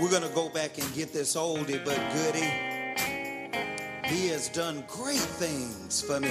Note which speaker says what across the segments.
Speaker 1: We're going to go back and get this oldie but goodie. He has done great things for me.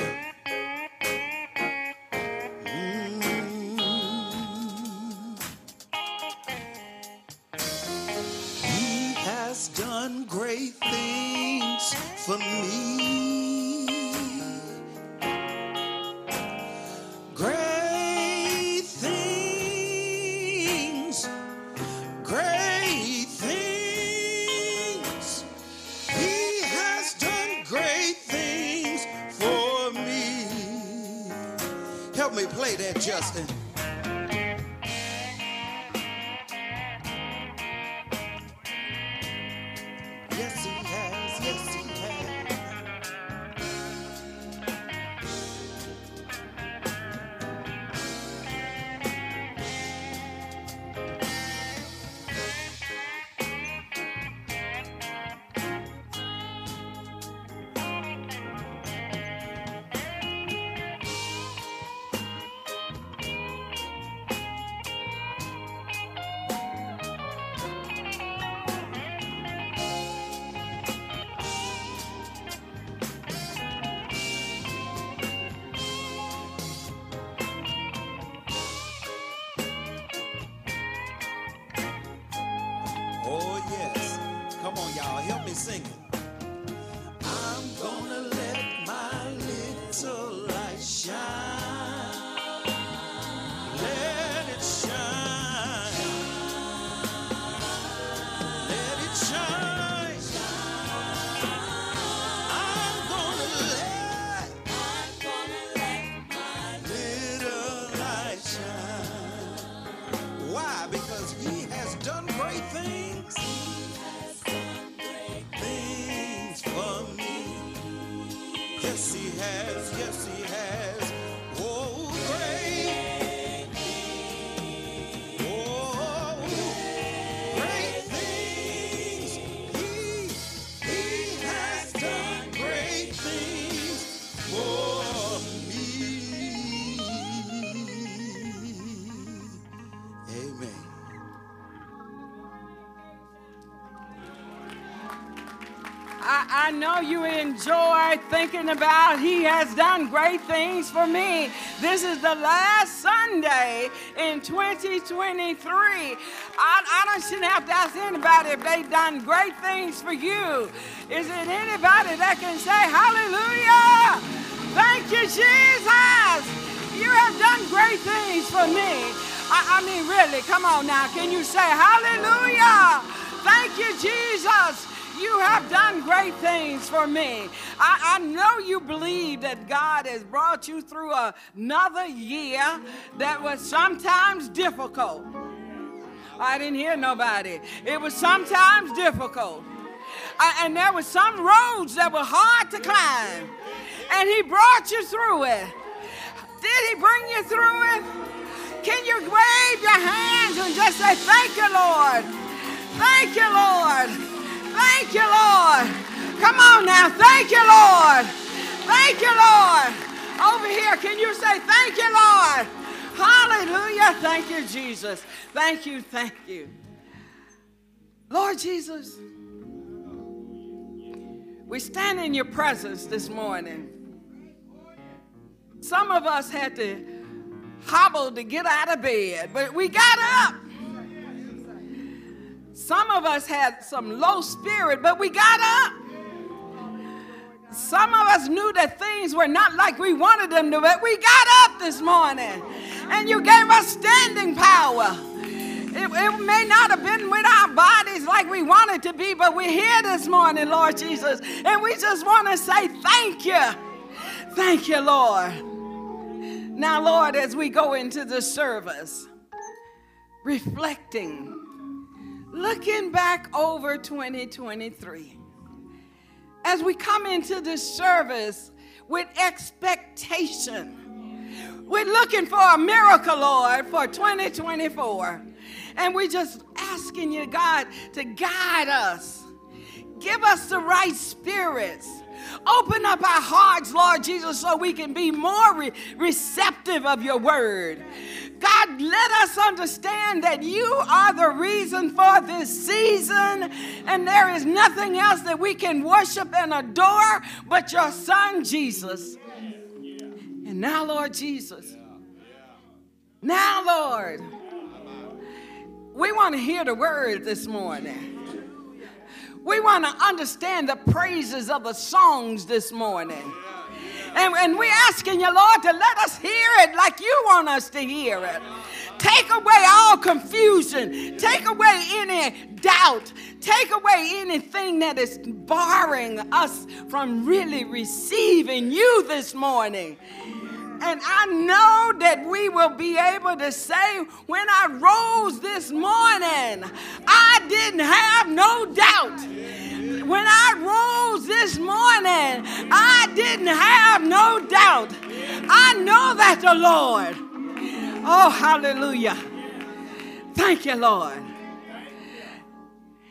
Speaker 2: Thinking about He has done great things for me. This is the last Sunday in 2023. I, I don't shouldn't have to ask anybody if they've done great things for you. Is it anybody that can say hallelujah? Thank you, Jesus. You have done great things for me. I, I mean, really, come on now. Can you say hallelujah? Thank you, Jesus. You have done great things for me. I, know you believe that God has brought you through another year that was sometimes difficult. I didn't hear nobody. It was sometimes difficult. I- and there were some roads that were hard to climb. And He brought you through it. Did He bring you through it? Can you wave your hands and just say, Thank you, Lord? Thank you, Lord. Thank you, Lord. Come on now. Thank you, Lord. Thank you, Lord. Over here, can you say, Thank you, Lord? Hallelujah. Thank you, Jesus. Thank you. Thank you. Lord Jesus, we stand in your presence this morning. Some of us had to hobble to get out of bed, but we got up. Some of us had some low spirit, but we got up. Some of us knew that things were not like we wanted them to, but we got up this morning and you gave us standing power. It, it may not have been with our bodies like we wanted to be, but we're here this morning, Lord Jesus, and we just want to say thank you. Thank you, Lord. Now, Lord, as we go into the service, reflecting, looking back over 2023, as we come into this service with expectation, we're looking for a miracle, Lord, for 2024. And we're just asking you, God, to guide us. Give us the right spirits. Open up our hearts, Lord Jesus, so we can be more re- receptive of your word. God, let us understand that you are the reason for this season, and there is nothing else that we can worship and adore but your Son, Jesus. And now, Lord Jesus, now, Lord, we want to hear the word this morning. We want to understand the praises of the songs this morning. And, and we're asking you, Lord, to let us hear it like you want us to hear it. Take away all confusion. Take away any doubt. Take away anything that is barring us from really receiving you this morning. And I know that we will be able to say, when I rose this morning, I didn't have no doubt. When I rose this morning, I didn't have no doubt. I know that the Lord. Oh, hallelujah. Thank you, Lord.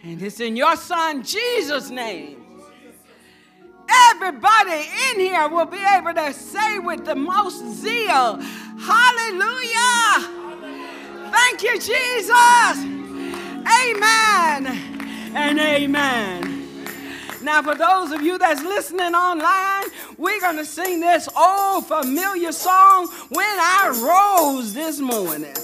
Speaker 2: And it's in your Son Jesus' name everybody in here will be able to say with the most zeal, Hallelujah! Thank you, Jesus! Amen and amen. Now, for those of you that's listening online, we're going to sing this old familiar song, When I Rose This Morning.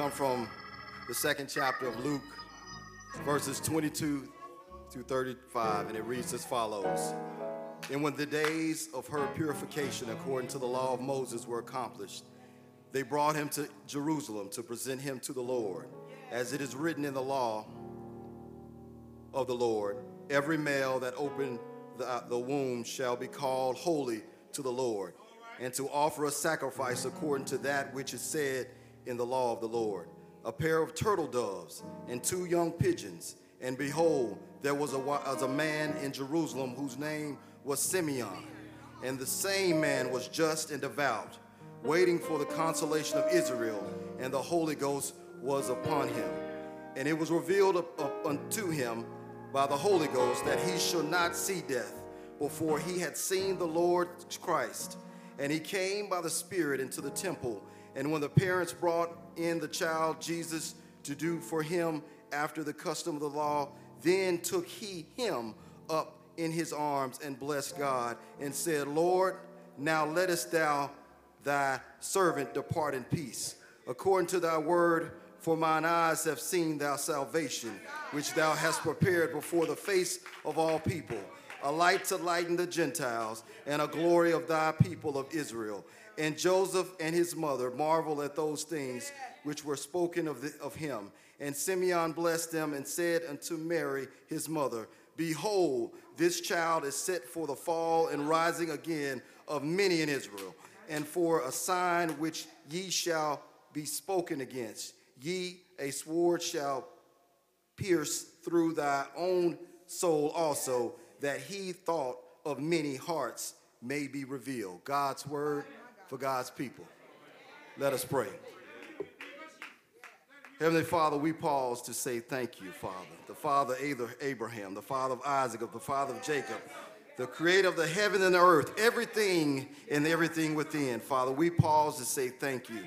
Speaker 3: Come from the second chapter of Luke, verses 22 through 35, and it reads as follows. And when the days of her purification according to the law of Moses were accomplished, they brought him to Jerusalem to present him to the Lord, as it is written in the law of the Lord every male that opened the, uh, the womb shall be called holy to the Lord, and to offer a sacrifice according to that which is said in the law of the Lord a pair of turtle doves and two young pigeons. And behold, there was a, was a man in Jerusalem whose name was Simeon. And the same man was just and devout, waiting for the consolation of Israel, and the Holy Ghost was upon him. And it was revealed unto him by the Holy Ghost that he should not see death before he had seen the Lord Christ. And he came by the Spirit into the temple. And when the parents brought in the child Jesus to do for him after the custom of the law, then took he him up in his arms and blessed God and said, Lord, now lettest thou thy servant depart in peace, according to thy word, for mine eyes have seen thy salvation, which thou hast prepared before the face of all people, a light to lighten the Gentiles, and a glory of thy people of Israel. And Joseph and his mother marveled at those things which were spoken of, the, of him. And Simeon blessed them and said unto Mary, his mother, Behold, this child is set for the fall and rising again of many in Israel, and for a sign which ye shall be spoken against. Ye, a sword shall pierce through thy own soul also, that he thought of many hearts may be revealed. God's word for God's people. Let us pray. Heavenly Father, we pause to say thank you, Father. The Father of Abraham, the Father of Isaac, the Father of Jacob, the creator of the heaven and the earth, everything and everything within. Father, we pause to say thank you.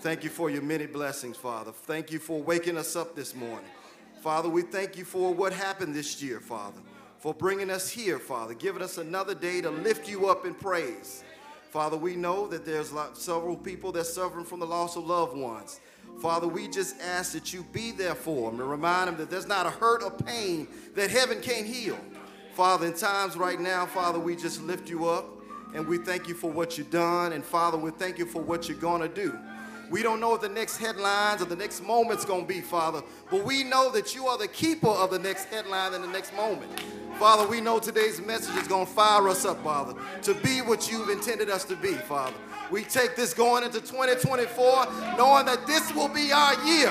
Speaker 3: Thank you for your many blessings, Father. Thank you for waking us up this morning. Father, we thank you for what happened this year, Father, for bringing us here, Father, giving us another day to lift you up in praise. Father, we know that there's several people that are suffering from the loss of loved ones. Father, we just ask that you be there for them and remind them that there's not a hurt or pain that heaven can't heal. Father, in times right now, Father, we just lift you up and we thank you for what you've done. And Father, we thank you for what you're going to do. We don't know what the next headlines or the next moment's going to be, Father, but we know that you are the keeper of the next headline and the next moment. Father, we know today's message is going to fire us up, Father, to be what you've intended us to be, Father. We take this going into 2024 knowing that this will be our year.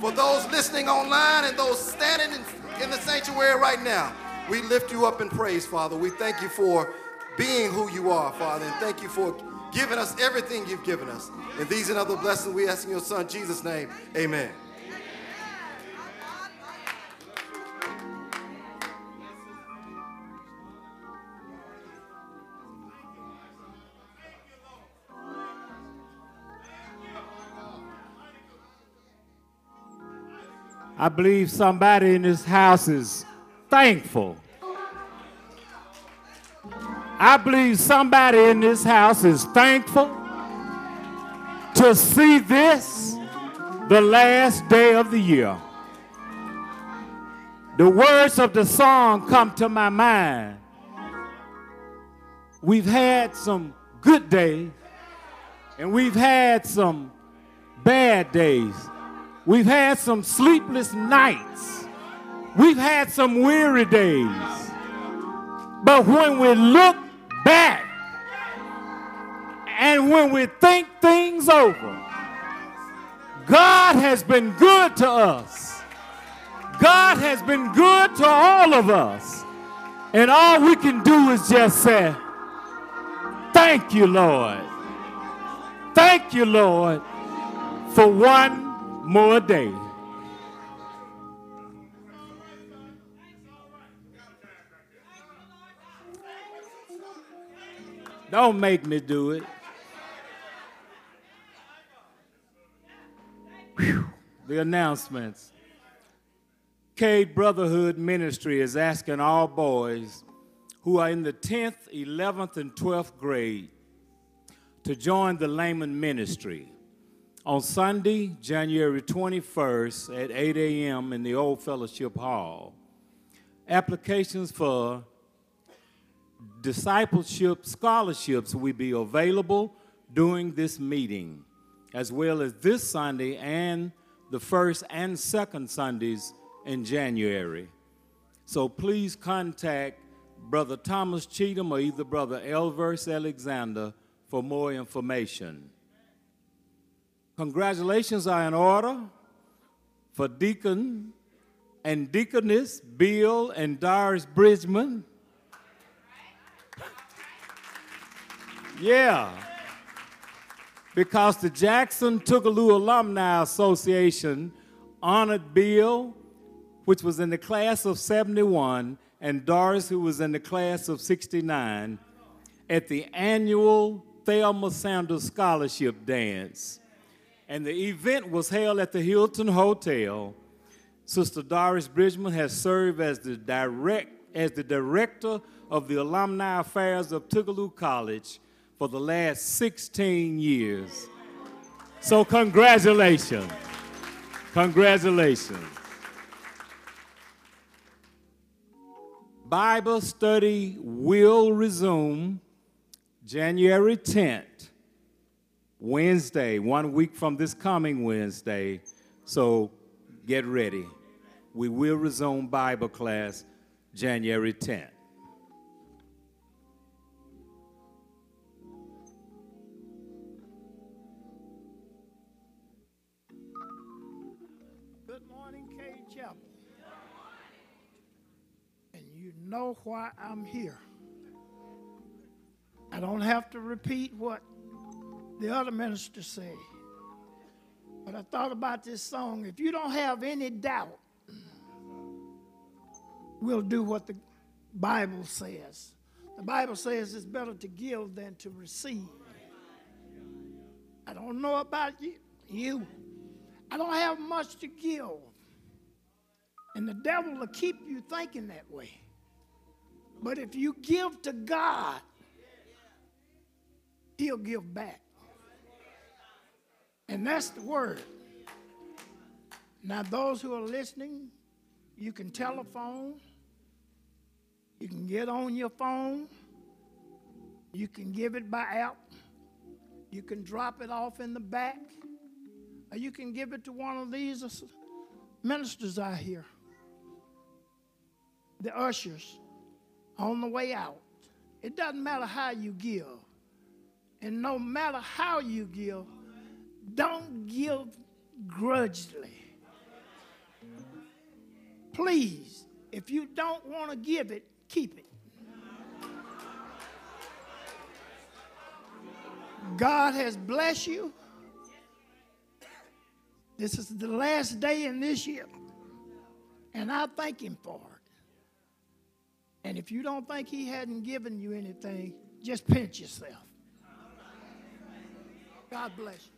Speaker 3: For those listening online and those standing in, in the sanctuary right now, we lift you up in praise, Father. We thank you for being who you are, Father, and thank you for giving us everything you've given us. And these and other blessings we ask in your Son, Jesus' name. Amen.
Speaker 4: I believe somebody in this house is thankful. I believe somebody in this house is thankful to see this, the last day of the year. The words of the song come to my mind. We've had some good days, and we've had some bad days. We've had some sleepless nights. We've had some weary days. But when we look back and when we think things over, God has been good to us. God has been good to all of us. And all we can do is just say, Thank you, Lord. Thank you, Lord, for one more day. Don't make me do it. Whew. The announcements. Cade Brotherhood Ministry is asking all boys who are in the 10th, 11th, and 12th grade to join the Layman Ministry on Sunday, January 21st at 8 a.m. in the Old Fellowship Hall. Applications for discipleship scholarships will be available during this meeting, as well as this Sunday and the first and second Sundays in January. So please contact Brother Thomas Cheatham or either Brother Elverse Alexander for more information. Congratulations are in order for Deacon and Deaconess Bill and Doris Bridgman. Yeah. Because the Jackson Tougaloo Alumni Association honored Bill, which was in the class of 71, and Doris, who was in the class of 69, at the annual Thelma Sanders Scholarship Dance. And the event was held at the Hilton Hotel. Sister Doris Bridgman has served as the direct as the director of the alumni affairs of Tougaloo College for the last 16 years. So congratulations. Congratulations. Bible study will resume January 10th, Wednesday, one week from this coming Wednesday. So get ready. We will resume Bible class January 10th.
Speaker 5: Good morning, Chapel. And you know why I'm here. I don't have to repeat what the other minister say. But I thought about this song. If you don't have any doubt, we'll do what the Bible says. The Bible says it's better to give than to receive. I don't know about you. you. I don't have much to give. And the devil will keep you thinking that way. But if you give to God, he'll give back. And that's the word. Now, those who are listening, you can telephone, you can get on your phone, you can give it by app, you can drop it off in the back, or you can give it to one of these ministers out here, the ushers, on the way out. It doesn't matter how you give. And no matter how you give, don't give grudgingly. Please, if you don't want to give it, keep it. God has blessed you. This is the last day in this year. And I thank Him for it. And if you don't think He hadn't given you anything, just pinch yourself. God bless you.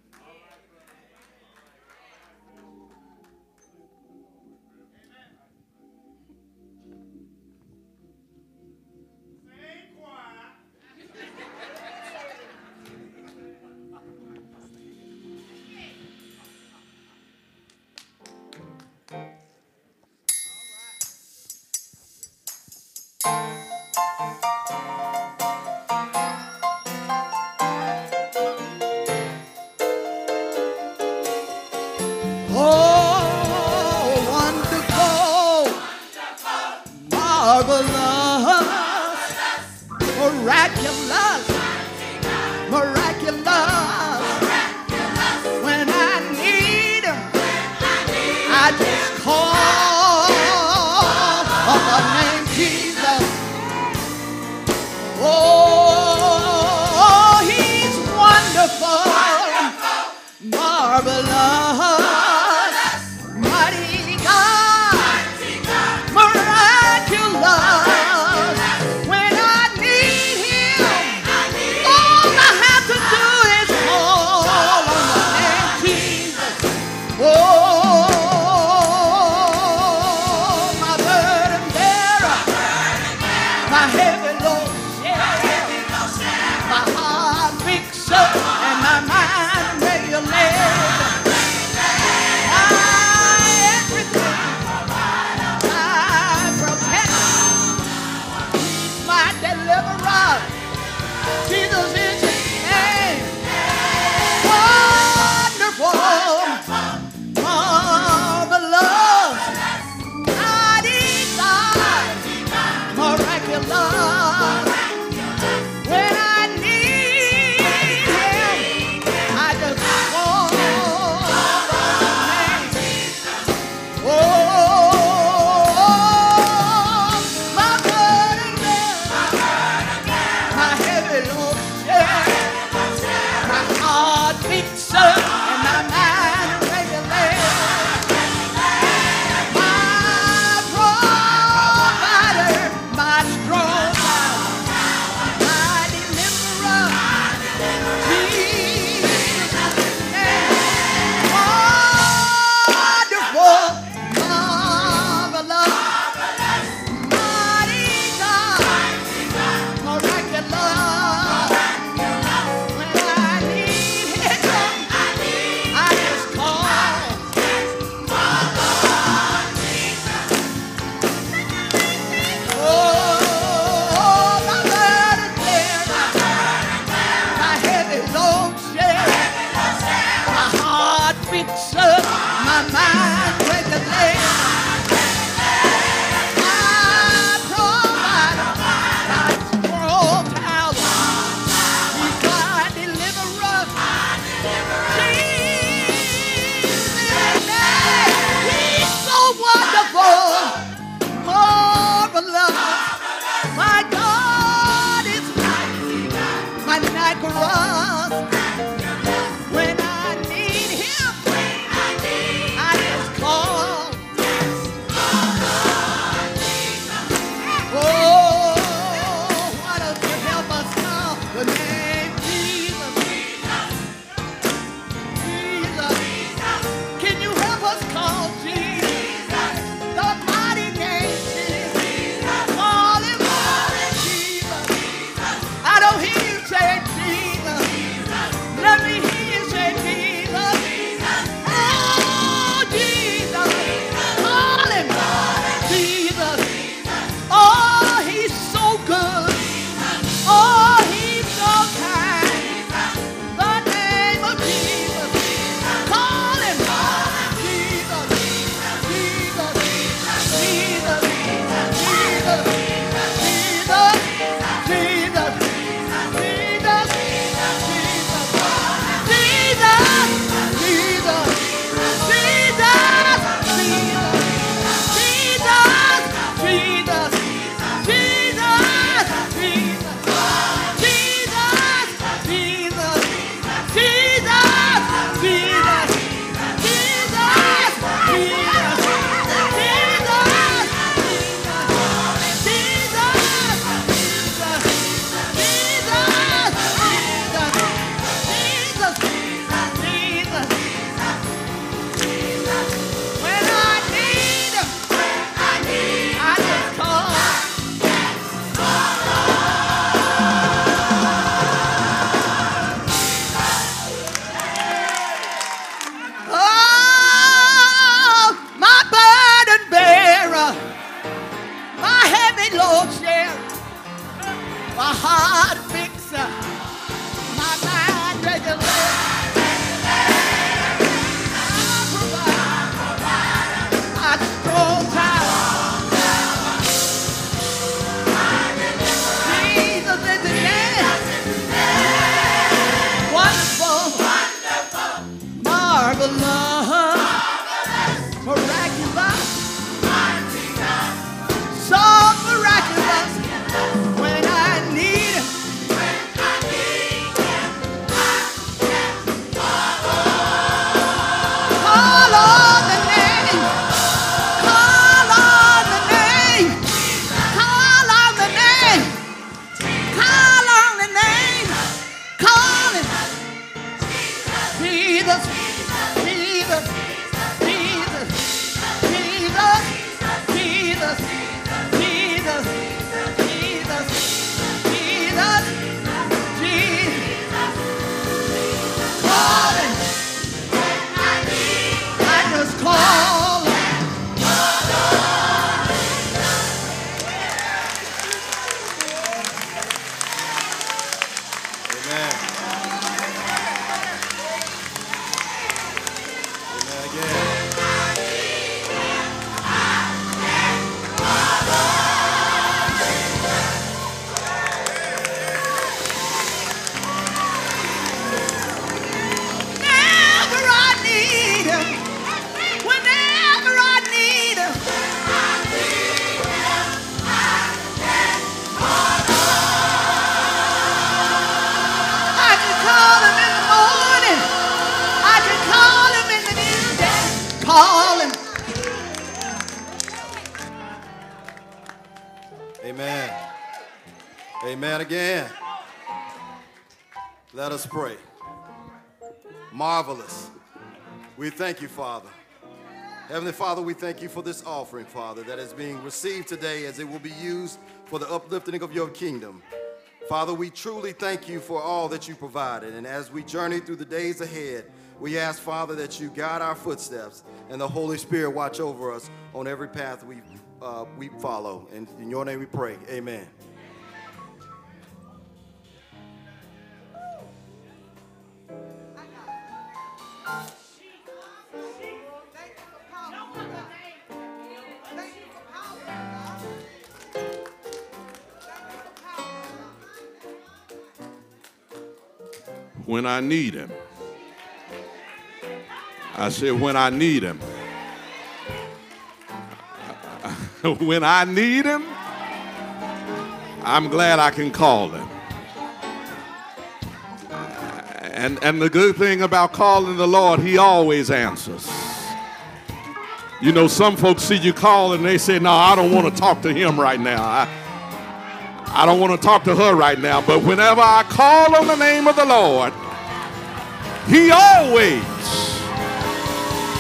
Speaker 3: Thank you, Father. Heavenly Father, we thank you for this offering, Father, that is being received today as it will be used for the uplifting of your kingdom. Father, we truly thank you for all that you provided. And as we journey through the days ahead, we ask, Father, that you guide our footsteps and the Holy Spirit watch over us on every path we, uh, we follow. And in your name we pray. Amen.
Speaker 6: When I need him. I said, when I need him. when I need him, I'm glad I can call him. And, and the good thing about calling the Lord, he always answers. You know, some folks see you call and they say, No, I don't want to talk to him right now. I, I don't want to talk to her right now. But whenever I call on the name of the Lord, he always,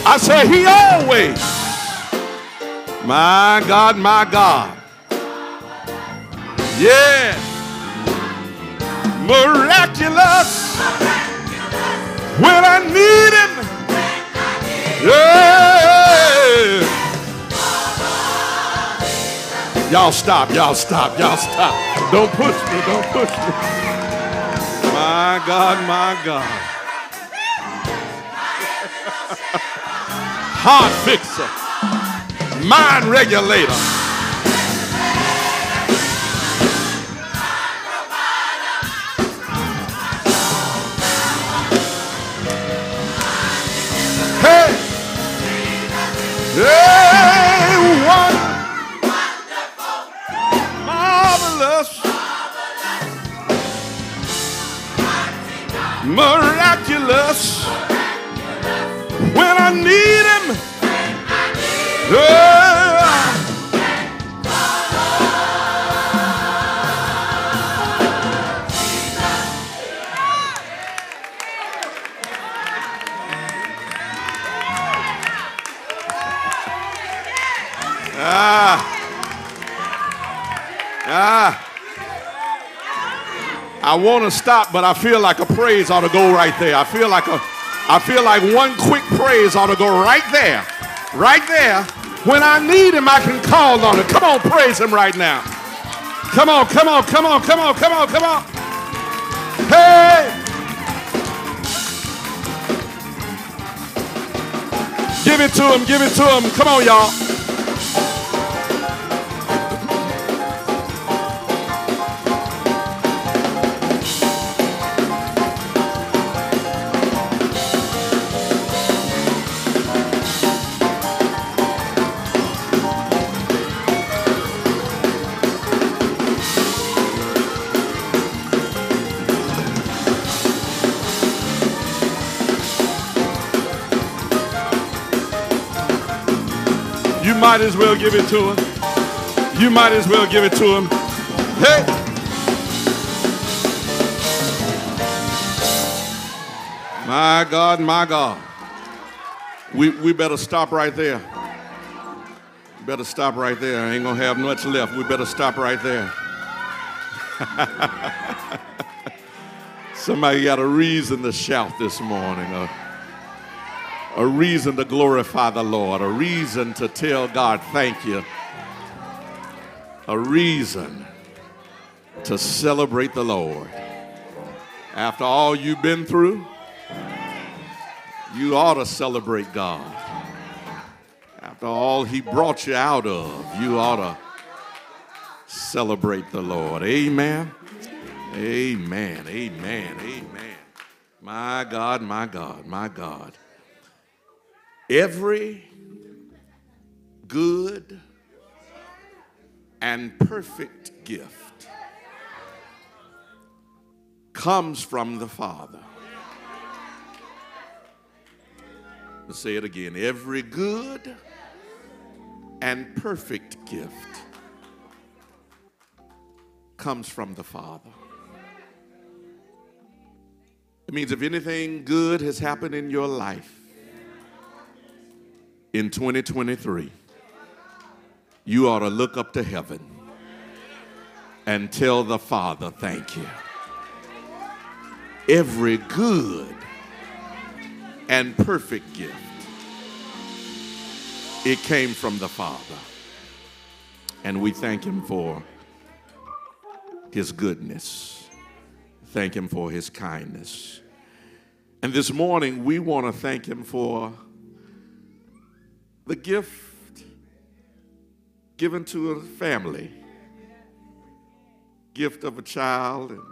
Speaker 6: I say, He always, my God, my God. Yeah. Miraculous. When I need Him. Yeah. Y'all stop, y'all stop, y'all stop. Don't push me, don't push me. My God, my God. heart fixer, mind regulator. Hey, hey, miraculous when I need him. Yeah. Ah. I want to stop, but I feel like a praise ought to go right there. I feel like a I feel like one quick praise ought to go right there. Right there. When I need him, I can call on him. Come on, praise him right now. Come on, come on, come on, come on, come on, come on. Hey! Give it to him, give it to him. Come on, y'all. Might as well give it to him. You might as well give it to him. Hey! My God, my God. We, we better stop right there. Better stop right there. I ain't gonna have much left. We better stop right there. Somebody got a reason to shout this morning. A, a reason to glorify the Lord. A reason to tell God thank you. A reason to celebrate the Lord. After all you've been through, you ought to celebrate God. After all He brought you out of, you ought to celebrate the Lord. Amen. Amen. Amen. Amen. My God, my God, my God. Every good and perfect gift comes from the Father. Let's say it again. Every good and perfect gift comes from the Father. It means if anything good has happened in your life in 2023, you ought to look up to heaven and tell the Father, thank you. Every good and perfect gift, it came from the Father. And we thank Him for His goodness, thank Him for His kindness. And this morning, we want to thank Him for the gift given to a family, gift of a child. And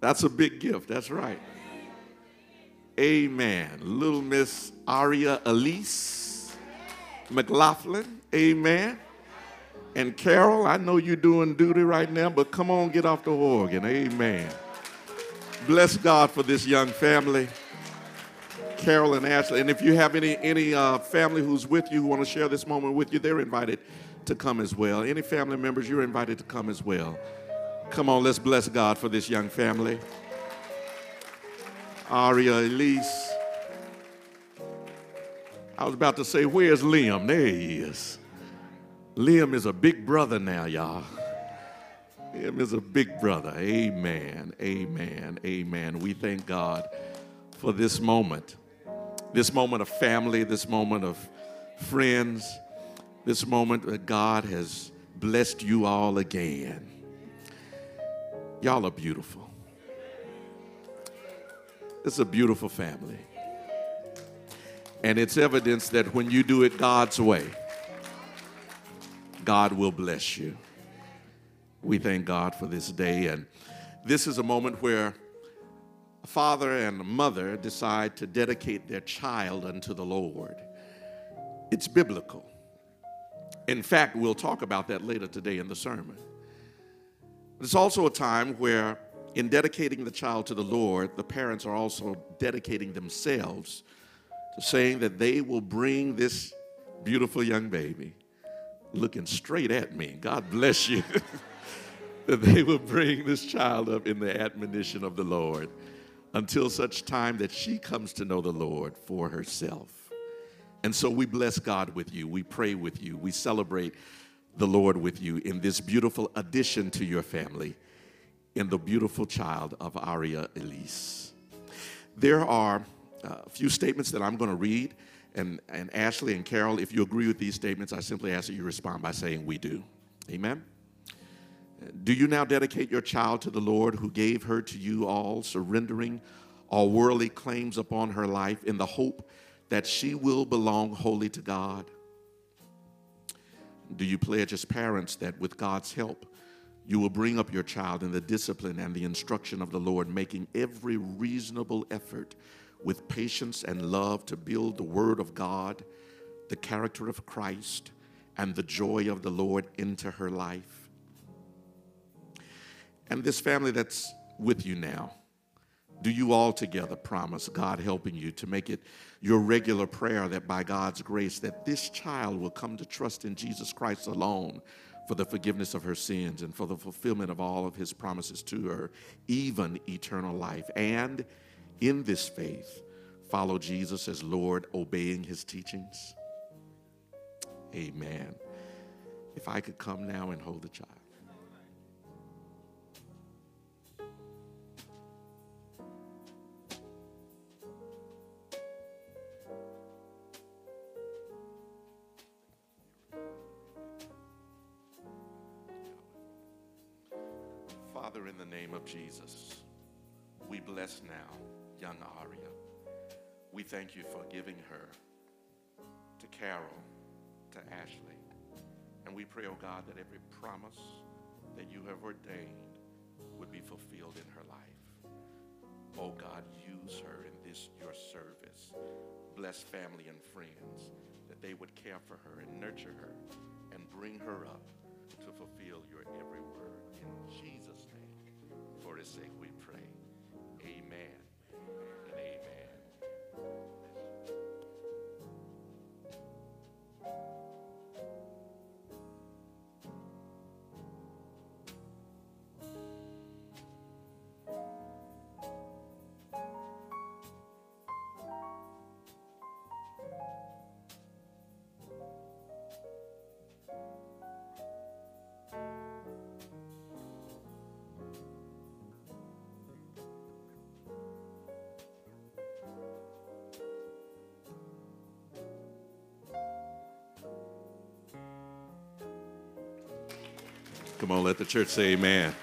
Speaker 6: that's a big gift, that's right. Amen. Little Miss Aria Elise McLaughlin, amen. And Carol, I know you're doing duty right now, but come on, get off the organ, amen. Bless God for this young family. Carol and Ashley. And if you have any, any uh, family who's with you who want to share this moment with you, they're invited to come as well. Any family members, you're invited to come as well. Come on, let's bless God for this young family. Aria Elise. I was about to say, where's Liam? There he is. Liam is a big brother now, y'all. Liam is a big brother. Amen. Amen. Amen. We thank God for this moment. This moment of family, this moment of friends, this moment that God has blessed you all again. Y'all are beautiful. It's a beautiful family. And it's evidence that when you do it God's way, God will bless you. We thank God for this day. And this is a moment where a father and a mother decide to dedicate their child unto the Lord. It's biblical. In fact, we'll talk about that later today in the sermon. It's also a time where, in dedicating the child to the Lord, the parents are also dedicating themselves to saying that they will bring this beautiful young baby looking straight at me. God bless you. that they will bring this child up in the admonition of the Lord until such time that she comes to know the Lord for herself. And so we bless God with you. We pray with you. We celebrate the Lord with you in this beautiful addition to your family, in the beautiful child of Aria Elise. There are uh, a few statements that I'm going to read, and, and Ashley and Carol, if you agree with these statements, I simply ask that you respond by saying, We do. Amen. Do you now dedicate your child to the Lord who gave her to you all, surrendering all worldly claims upon her life in the hope that she will belong wholly to God? Do you pledge as parents that with God's help, you will bring up your child in the discipline and the instruction of the Lord, making every reasonable effort with patience and love to build the Word of God, the character of Christ, and the joy of the Lord into her life? And this family that's with you now, do you all together promise God helping you to make it your regular prayer that by God's grace that this child will come to trust in Jesus Christ alone for the forgiveness of her sins and for the fulfillment of all of his promises to her, even eternal life. And in this faith, follow Jesus as Lord, obeying his teachings? Amen. If I could come now and hold the child. Thank you for giving her to Carol, to Ashley. And we pray, oh God, that every promise that you have ordained would be fulfilled in her life. Oh God, use her in this your service. Bless family and friends that they would care for her and nurture her and bring her up to fulfill your every word. In Jesus' name, for his sake we Come on, let the church say amen.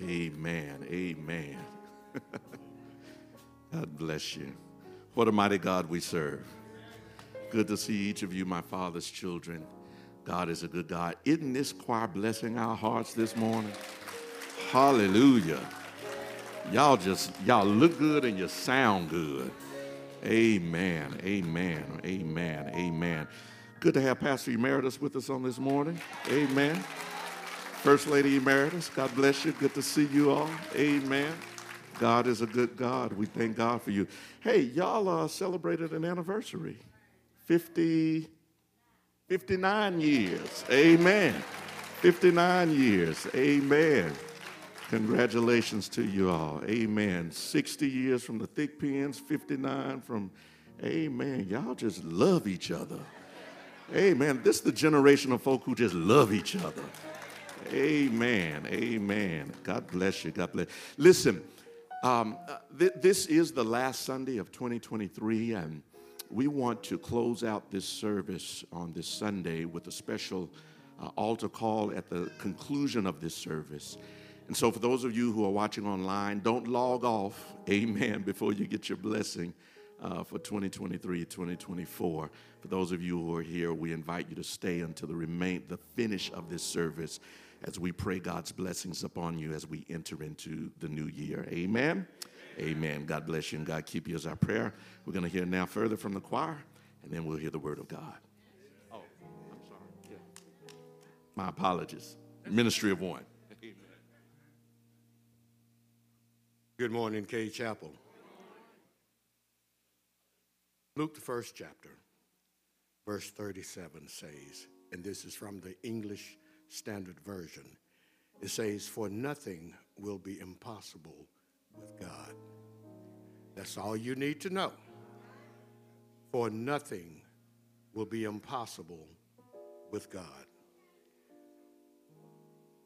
Speaker 6: Amen. Amen. God bless you. What a mighty God we serve. Good to see each of you, my father's children. God is a good God. Isn't this choir blessing our hearts this morning? Hallelujah. Y'all just, y'all look good and you sound good. Amen. Amen. Amen. Amen. Good to have Pastor Emeritus with us on this morning. Amen. First Lady Emeritus, God bless you. Good to see you all. Amen. God is a good God. We thank God for you. Hey, y'all uh, celebrated an anniversary 50, 59 years. Amen. 59 years. Amen. Congratulations to you all. Amen. 60 years from the Thigpens, 59 from, amen. Y'all just love each other. Amen. This is the generation of folk who just love each other. Amen. Amen. God bless you. God bless. Listen, um, uh, th- this is the last Sunday of 2023, and we want to close out this service on this Sunday with a special uh, altar call at the conclusion of this service. And so, for those of you who are watching online, don't log off, amen, before you get your blessing uh, for 2023 2024. For those of you who are here, we invite you to stay until the remain the finish of this service as we pray God's blessings upon you as we enter into the new year. Amen. Amen. God bless you and God keep you as our prayer. We're going to hear now further from the choir, and then we'll hear the word of God. Oh, I'm sorry. Yeah. My apologies. Ministry of One.
Speaker 7: Good morning, Cade Chapel. Luke, the first chapter, verse 37 says, and this is from the English Standard Version. It says, For nothing will be impossible with God. That's all you need to know. For nothing will be impossible with God.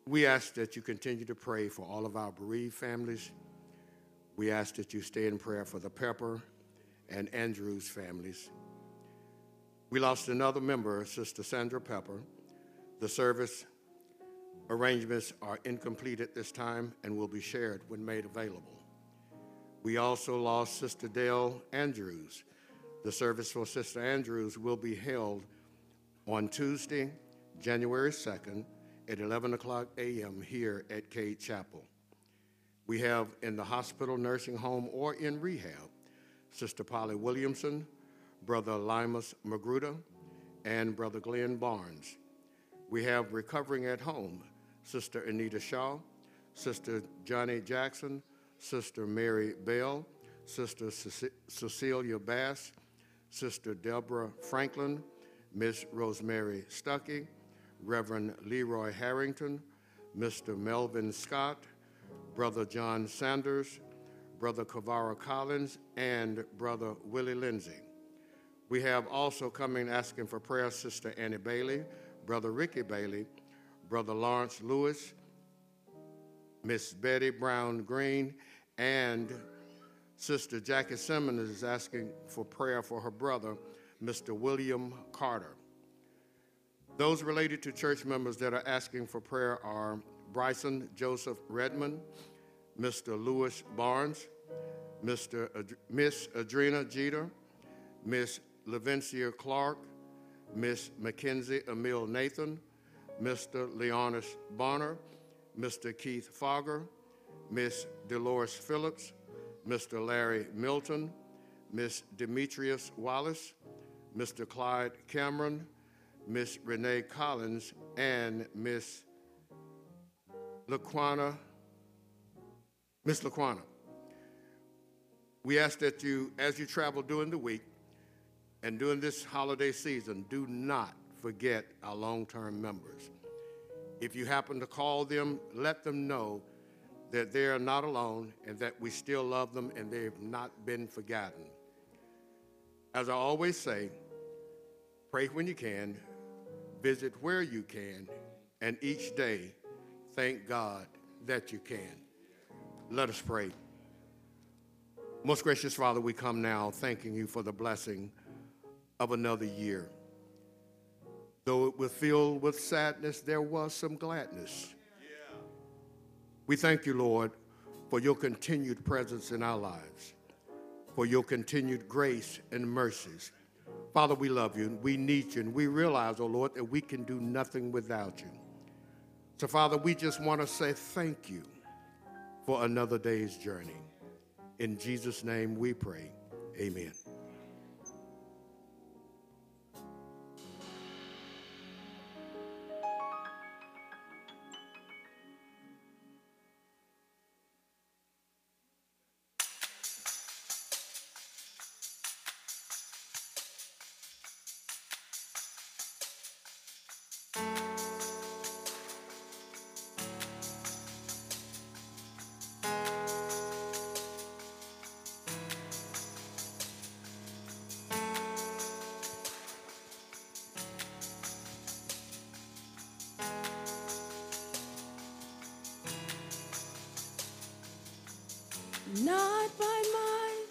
Speaker 7: We ask that you continue to pray for all of our bereaved families. We ask that you stay in prayer for the Pepper and Andrews families. We lost another member, Sister Sandra Pepper. The service arrangements are incomplete at this time and will be shared when made available. We also lost Sister Dale Andrews. The service for Sister Andrews will be held on Tuesday, January 2nd at 11 o'clock a.m. here at Cade Chapel. We have in the hospital, nursing home, or in rehab, Sister Polly Williamson, Brother Limas Magruder, and Brother Glenn Barnes. We have recovering at home, Sister Anita Shaw, Sister Johnny Jackson, Sister Mary Bell, Sister Cecilia Bass, Sister Deborah Franklin, Miss Rosemary Stuckey, Reverend Leroy Harrington, Mr. Melvin Scott, Brother John Sanders, Brother Kavara Collins, and Brother Willie Lindsay. We have also coming asking for prayer Sister Annie Bailey, Brother Ricky Bailey, Brother Lawrence Lewis, Miss Betty Brown Green, and Sister Jackie Simmons is asking for prayer for her brother, Mr. William Carter. Those related to church members that are asking for prayer are Bryson Joseph Redmond, Mr. Lewis Barnes, Mr. Ad- Miss Adrena Jeter, Miss Levencia Clark, Miss Mackenzie Emil Nathan, Mr. Leonis Bonner, Mr. Keith Fogger, Miss Dolores Phillips, Mr. Larry Milton, Miss Demetrius Wallace, Mr. Clyde Cameron, Miss Renee Collins, and Miss Laquana, Miss Laquana. We ask that you, as you travel during the week and during this holiday season, do not forget our long term members. If you happen to call them, let them know that they are not alone and that we still love them and they've not been forgotten. As I always say, pray when you can, visit where you can, and each day thank God that you can. Let us pray. Most gracious Father, we come now thanking you for the blessing of another year. Though it was filled with sadness, there was some gladness. We thank you, Lord, for your continued presence in our lives, for your continued grace and mercies. Father, we love you and we need you, and we realize, oh Lord, that we can do nothing without you. So, Father, we just want to say thank you for another day's journey. In Jesus' name we pray. Amen.
Speaker 8: Not by might,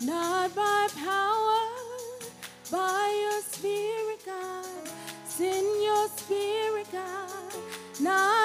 Speaker 8: not by power, by your spirit, God. Send your spirit, God. Not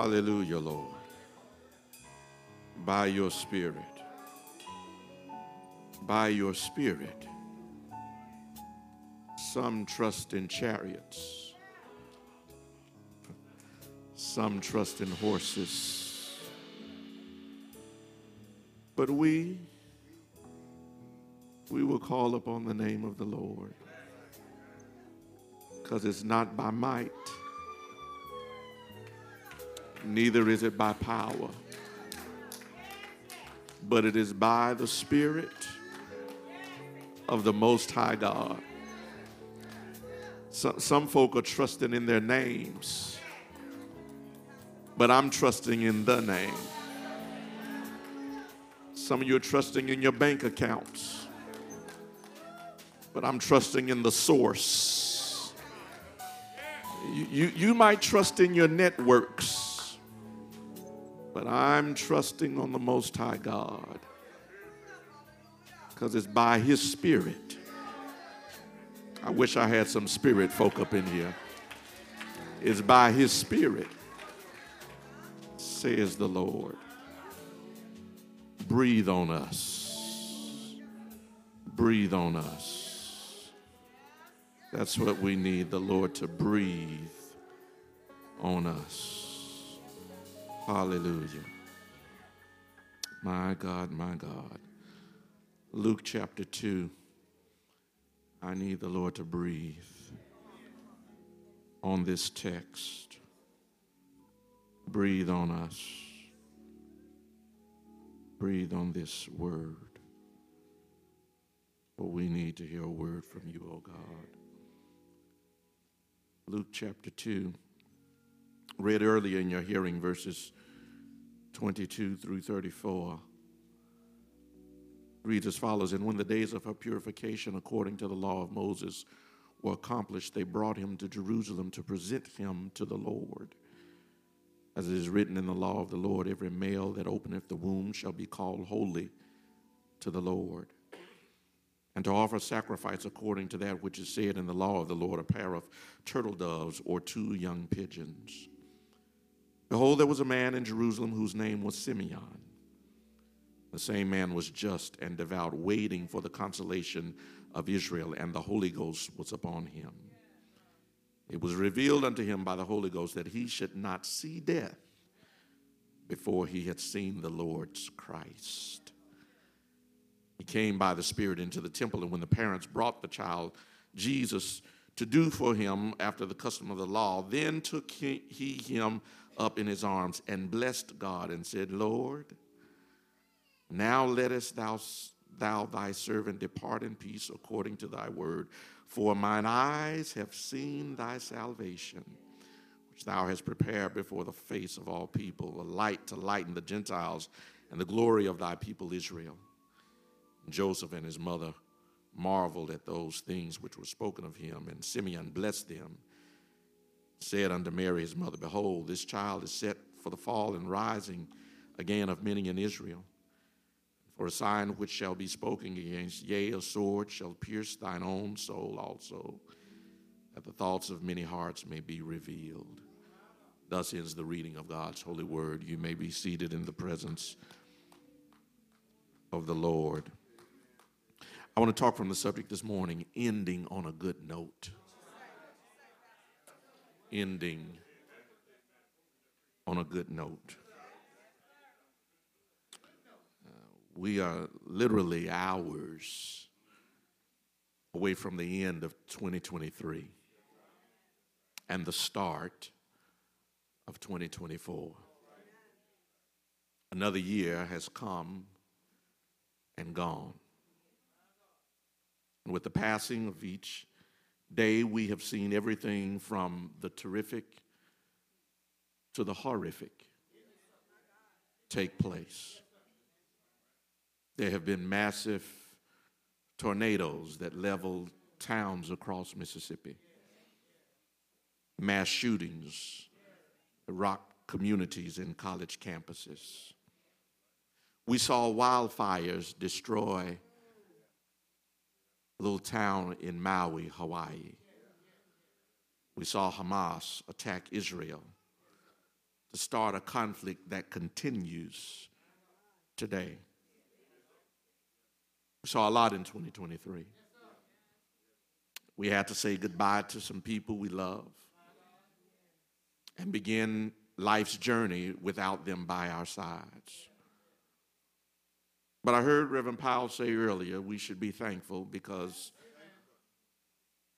Speaker 6: Hallelujah, Lord. By your Spirit. By your Spirit. Some trust in chariots, some trust in horses. But we, we will call upon the name of the Lord. Because it's not by might neither is it by power, but it is by the Spirit of the Most High God. Some, some folk are trusting in their names, but I'm trusting in the name. Some of you are trusting in your bank accounts, but I'm trusting in the source. You, you, you might trust in your networks, but I'm trusting on the Most High God because it's by His Spirit. I wish I had some spirit folk up in here. It's by His Spirit, says the Lord. Breathe on us. Breathe on us. That's what we need the Lord to breathe on us. Hallelujah. My God, my God. Luke chapter 2. I need the Lord to breathe on this text. Breathe on us. Breathe on this word. For we need to hear a word from you, O God. Luke chapter 2 read earlier in your hearing, verses 22 through 34, reads as follows And when the days of her purification, according to the law of Moses, were accomplished, they brought him to Jerusalem to present him to the Lord. As it is written in the law of the Lord, every male that openeth the womb shall be called holy to the Lord. And to offer sacrifice according to that which is said in the law of the Lord, a pair of turtle doves or two young pigeons. Behold, there was a man in Jerusalem whose name was Simeon. The same man was just and devout, waiting for the consolation of Israel, and the Holy Ghost was upon him. It was revealed unto him by the Holy Ghost that he should not see death before he had seen the Lord's Christ. He came by the Spirit into the temple, and when the parents brought the child Jesus to do for him after the custom of the law, then took he, he him up in his arms and blessed God and said, Lord, now lettest thou, thou thy servant depart in peace according to thy word. For mine eyes have seen thy salvation, which thou hast prepared before the face of all people, a light to lighten the Gentiles and the glory of thy people Israel. Joseph and his mother marveled at those things which were spoken of him, and Simeon blessed them, said unto Mary his mother, Behold, this child is set for the fall and rising again of many in Israel. For a sign which shall be spoken against, yea, a sword shall pierce thine own soul also, that the thoughts of many hearts may be revealed. Thus ends the reading of God's holy word. You may be seated in the presence of the Lord. I want to talk from the subject this morning ending on a good note. Ending on a good note. Uh, we are literally hours away from the end of 2023 and the start of 2024. Another year has come and gone. And with the passing of each day, we have seen everything from the terrific to the horrific take place. There have been massive tornadoes that leveled towns across Mississippi, mass shootings, rocked communities and college campuses. We saw wildfires destroy little town in Maui, Hawaii. We saw Hamas attack Israel to start a conflict that continues today. We saw a lot in 2023. We had to say goodbye to some people we love and begin life's journey without them by our sides. But I heard Reverend Powell say earlier we should be thankful because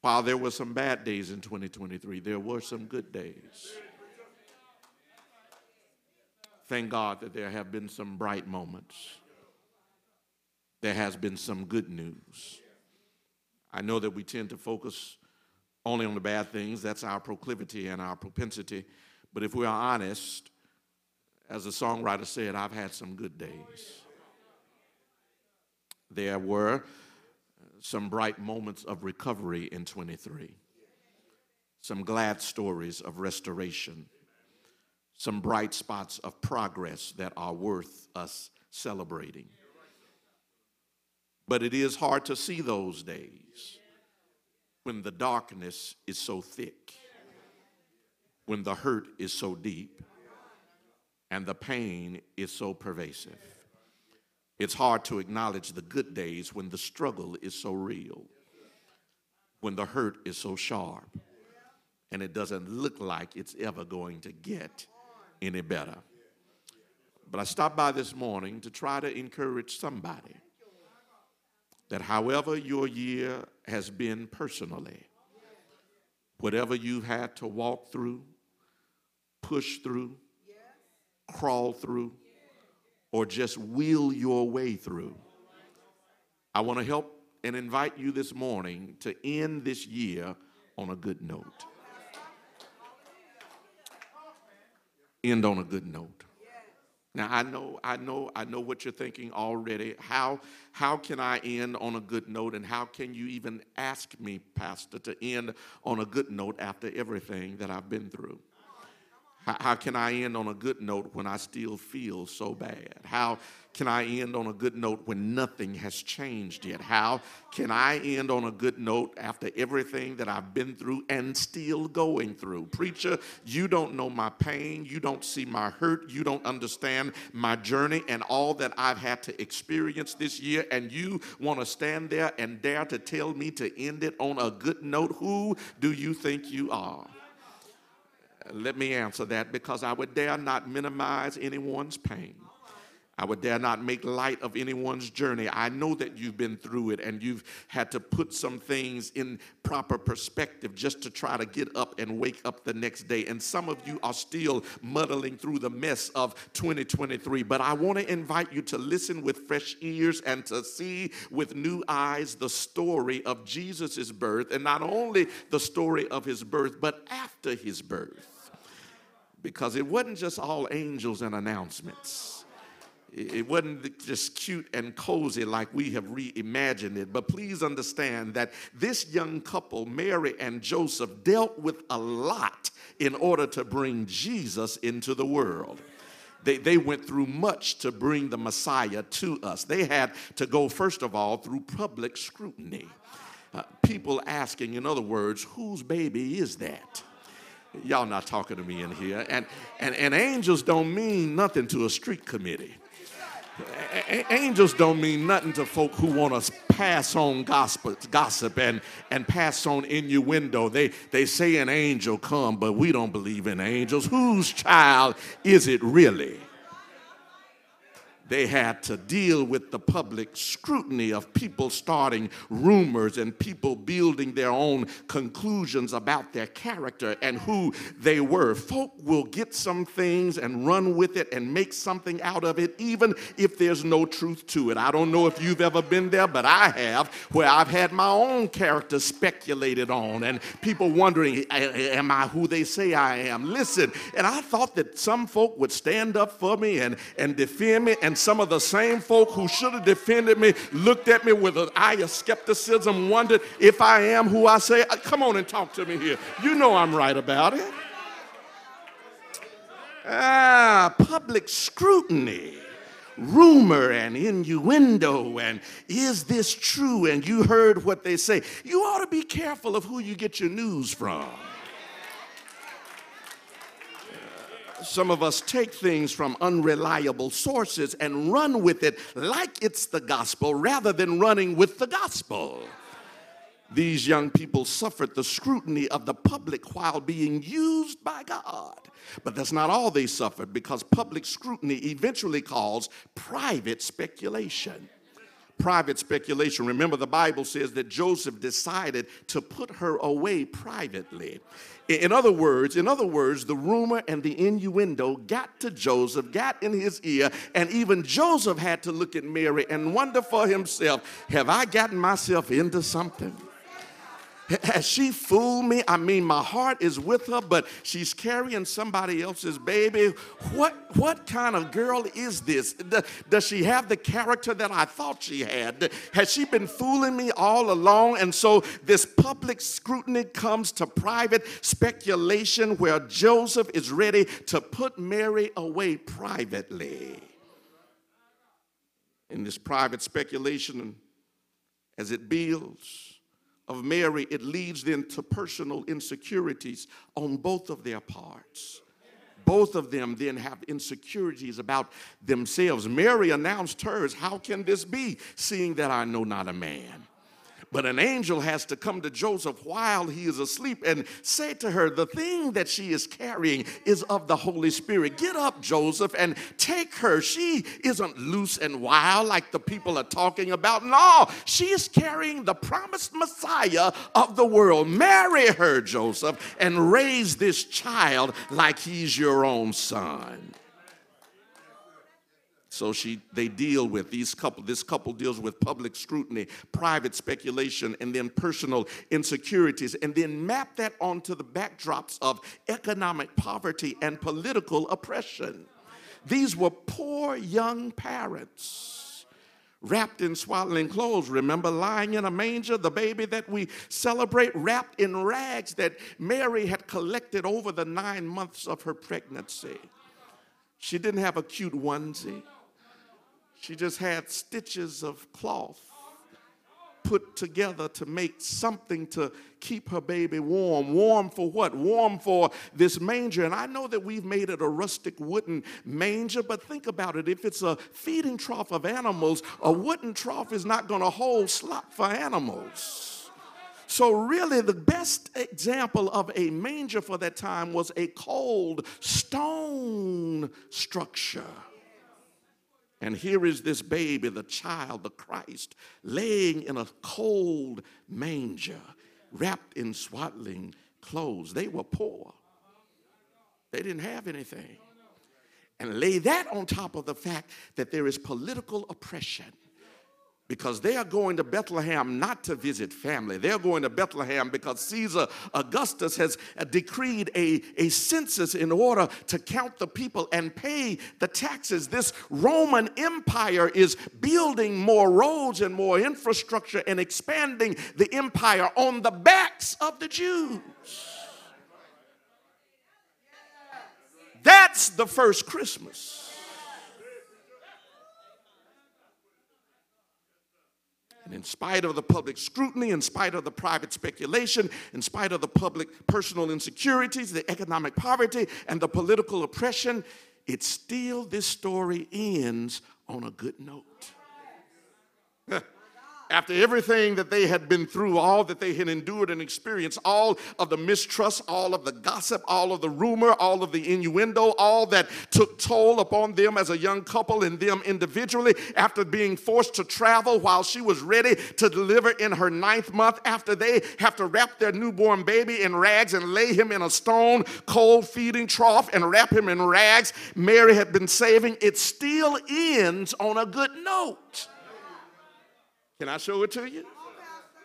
Speaker 6: while there were some bad days in 2023, there were some good days. Thank God that there have been some bright moments. There has been some good news. I know that we tend to focus only on the bad things. That's our proclivity and our propensity. But if we are honest, as the songwriter said, I've had some good days. There were some bright moments of recovery in 23, some glad stories of restoration, some bright spots of progress that are worth us celebrating. But it is hard to see those days when the darkness is so thick, when the hurt is so deep, and the pain is so pervasive. It's hard to acknowledge the good days when the struggle is so real, when the hurt is so sharp, and it doesn't look like it's ever going to get any better. But I stopped by this morning to try to encourage somebody that however your year has been personally, whatever you've had to walk through, push through, crawl through, or just wheel your way through, I want to help and invite you this morning to end this year on a good note. End on a good note. Now I know, I know, I know what you're thinking already. How how can I end on a good note, and how can you even ask me, Pastor, to end on a good note after everything that I've been through? How, can I end on a good note when I still feel so bad? How can I end on a good note when nothing has changed yet? How can I end on a good note after everything that I've been through and still going through? Preacher, you don't know my pain. You don't see my hurt. You don't understand my journey and all that I've had to experience this year. And you want to stand there and dare to tell me to end it on a good note? Who do you think you are? Let me answer that because I would dare not minimize anyone's pain. I would dare not make light of anyone's journey. I know that you've been through it and you've had to put some things in proper perspective just to try to get up and wake up the next day. And some of you are still muddling through the mess of 2023. But I want to invite you to listen with fresh ears and to see with new eyes the story of Jesus' birth. And not only the story of his birth, but after his birth. Because it wasn't just all angels and announcements it wasn't just cute and cozy like we have reimagined it. But please understand that this young couple, Mary and Joseph, dealt with a lot in order to bring Jesus into the world. They, they went through much to bring the Messiah to us. They had to go, first of all, through public scrutiny. Uh, people asking, in other words, whose baby is that? Y'all not talking to me in here. And, and, and angels don't mean nothing to a street committee. A- angels don't mean nothing to folk who want to pass on gossip, gossip and, and pass on innuendo. They, they say an angel come, but we don't believe in angels. Whose child is it really? They had to deal with the public scrutiny of people starting rumors and people building their own conclusions about their character and who they were. Folk will get some things and run with it and make something out of it, even if there's no truth to it. I don't know if you've ever been there, but I have, where I've had my own character speculated on and people wondering, Am I who they say I am? Listen, and I thought that some folk would stand up for me and, and defend me and some of the same folk who should have defended me looked at me with an eye of skepticism, wondered if I am who I say. Uh, come on and talk to me here. You know I'm right about it. Ah, public scrutiny, rumor and innuendo, and is this true? And you heard what they say. You ought to be careful of who you get your news from. Some of us take things from unreliable sources and run with it like it's the gospel rather than running with the gospel. These young people suffered the scrutiny of the public while being used by God. But that's not all they suffered because public scrutiny eventually caused private speculation private speculation. Remember, the Bible says that Joseph decided to put her away privately. In other words, in other words, the rumor and the innuendo got to Joseph, got in his ear, and even Joseph had to look at Mary and wonder for himself, have I gotten myself into something? Has she fooled me? I mean, my heart is with her, but she's carrying somebody else's baby. What, what kind of girl is this? Does she have the character that I thought she had? Has she been fooling me all along? And so this public scrutiny comes to private speculation where Joseph is ready to put Mary away privately. In this private speculation, as it builds, of Mary, it leads them to personal insecurities on both of their parts. Both of them then have insecurities about themselves. Mary announced hers, How can this be, seeing that I know not a man? But an angel has to come to Joseph while he is asleep and say to her, The thing that she is carrying is of the Holy Spirit. Get up, Joseph, and take her. She isn't loose and wild like the people are talking about. No, she is carrying the promised Messiah of the world. Marry her, Joseph, and raise this child like he's your own son. So she, they deal with these couple. This couple deals with public scrutiny, private speculation, and then personal insecurities, and then map that onto the backdrops of economic poverty and political oppression. These were poor young parents wrapped in swaddling clothes. Remember lying in a manger, the baby that we celebrate, wrapped in rags that Mary had collected over the nine months of her pregnancy. She didn't have a cute onesie. She just had stitches of cloth put together to make something to keep her baby warm. Warm for what? Warm for this manger. And I know that we've made it a rustic wooden manger, but think about it. If it's a feeding trough of animals, a wooden trough is not going to hold slop for animals. So, really, the best example of a manger for that time was a cold stone structure. And here is this baby, the child, the Christ, laying in a cold manger, wrapped in swaddling clothes. They were poor, they didn't have anything. And lay that on top of the fact that there is political oppression because they are going to Bethlehem not to visit family. They're going to Bethlehem because Caesar Augustus has decreed a, a census in order to count the people and pay the taxes. This Roman Empire is building more roads and more infrastructure and expanding the empire on the backs of the Jews. That's the first Christmas. And in spite of the public scrutiny, in spite of the private speculation, in spite of the public personal insecurities, the economic poverty, and the political oppression, it still, this story ends on a good note. after everything that they had been through, all that they had endured and experienced, all of the mistrust, all of the gossip, all of the rumor, all of the innuendo, all that took toll upon them as a young couple and them individually, after being forced to travel while she was ready to deliver in her ninth month, after they have to wrap their newborn baby in rags and lay him in a stone cold feeding trough and wrap him in rags Mary had been saving, it still ends on a good note. Can I show it to you?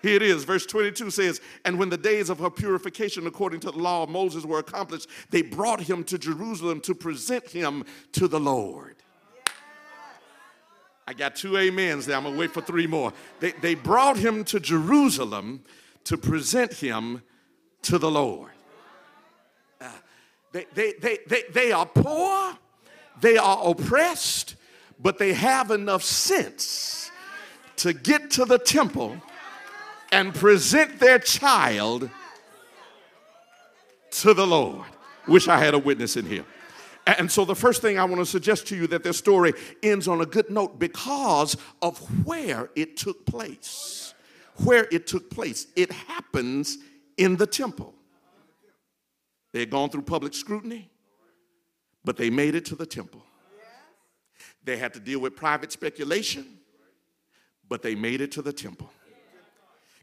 Speaker 6: Here it is, verse 22 says, And when the days of her purification according to the law of Moses were accomplished, they brought him to Jerusalem to present him to the Lord. I got two amens there. I'm gonna wait for three more. They, they brought him to Jerusalem to present him to the Lord. Uh, they, they, they, they, they are poor, they are oppressed, but they have enough sense to get to the temple and present their child to the Lord. Wish I had a witness in here. And so the first thing I want to suggest to you that this story ends on a good note because of where it took place. Where it took place. It happens in the temple. They had gone through public scrutiny, but they made it to the temple. They had to deal with private speculation, but they made it to the temple.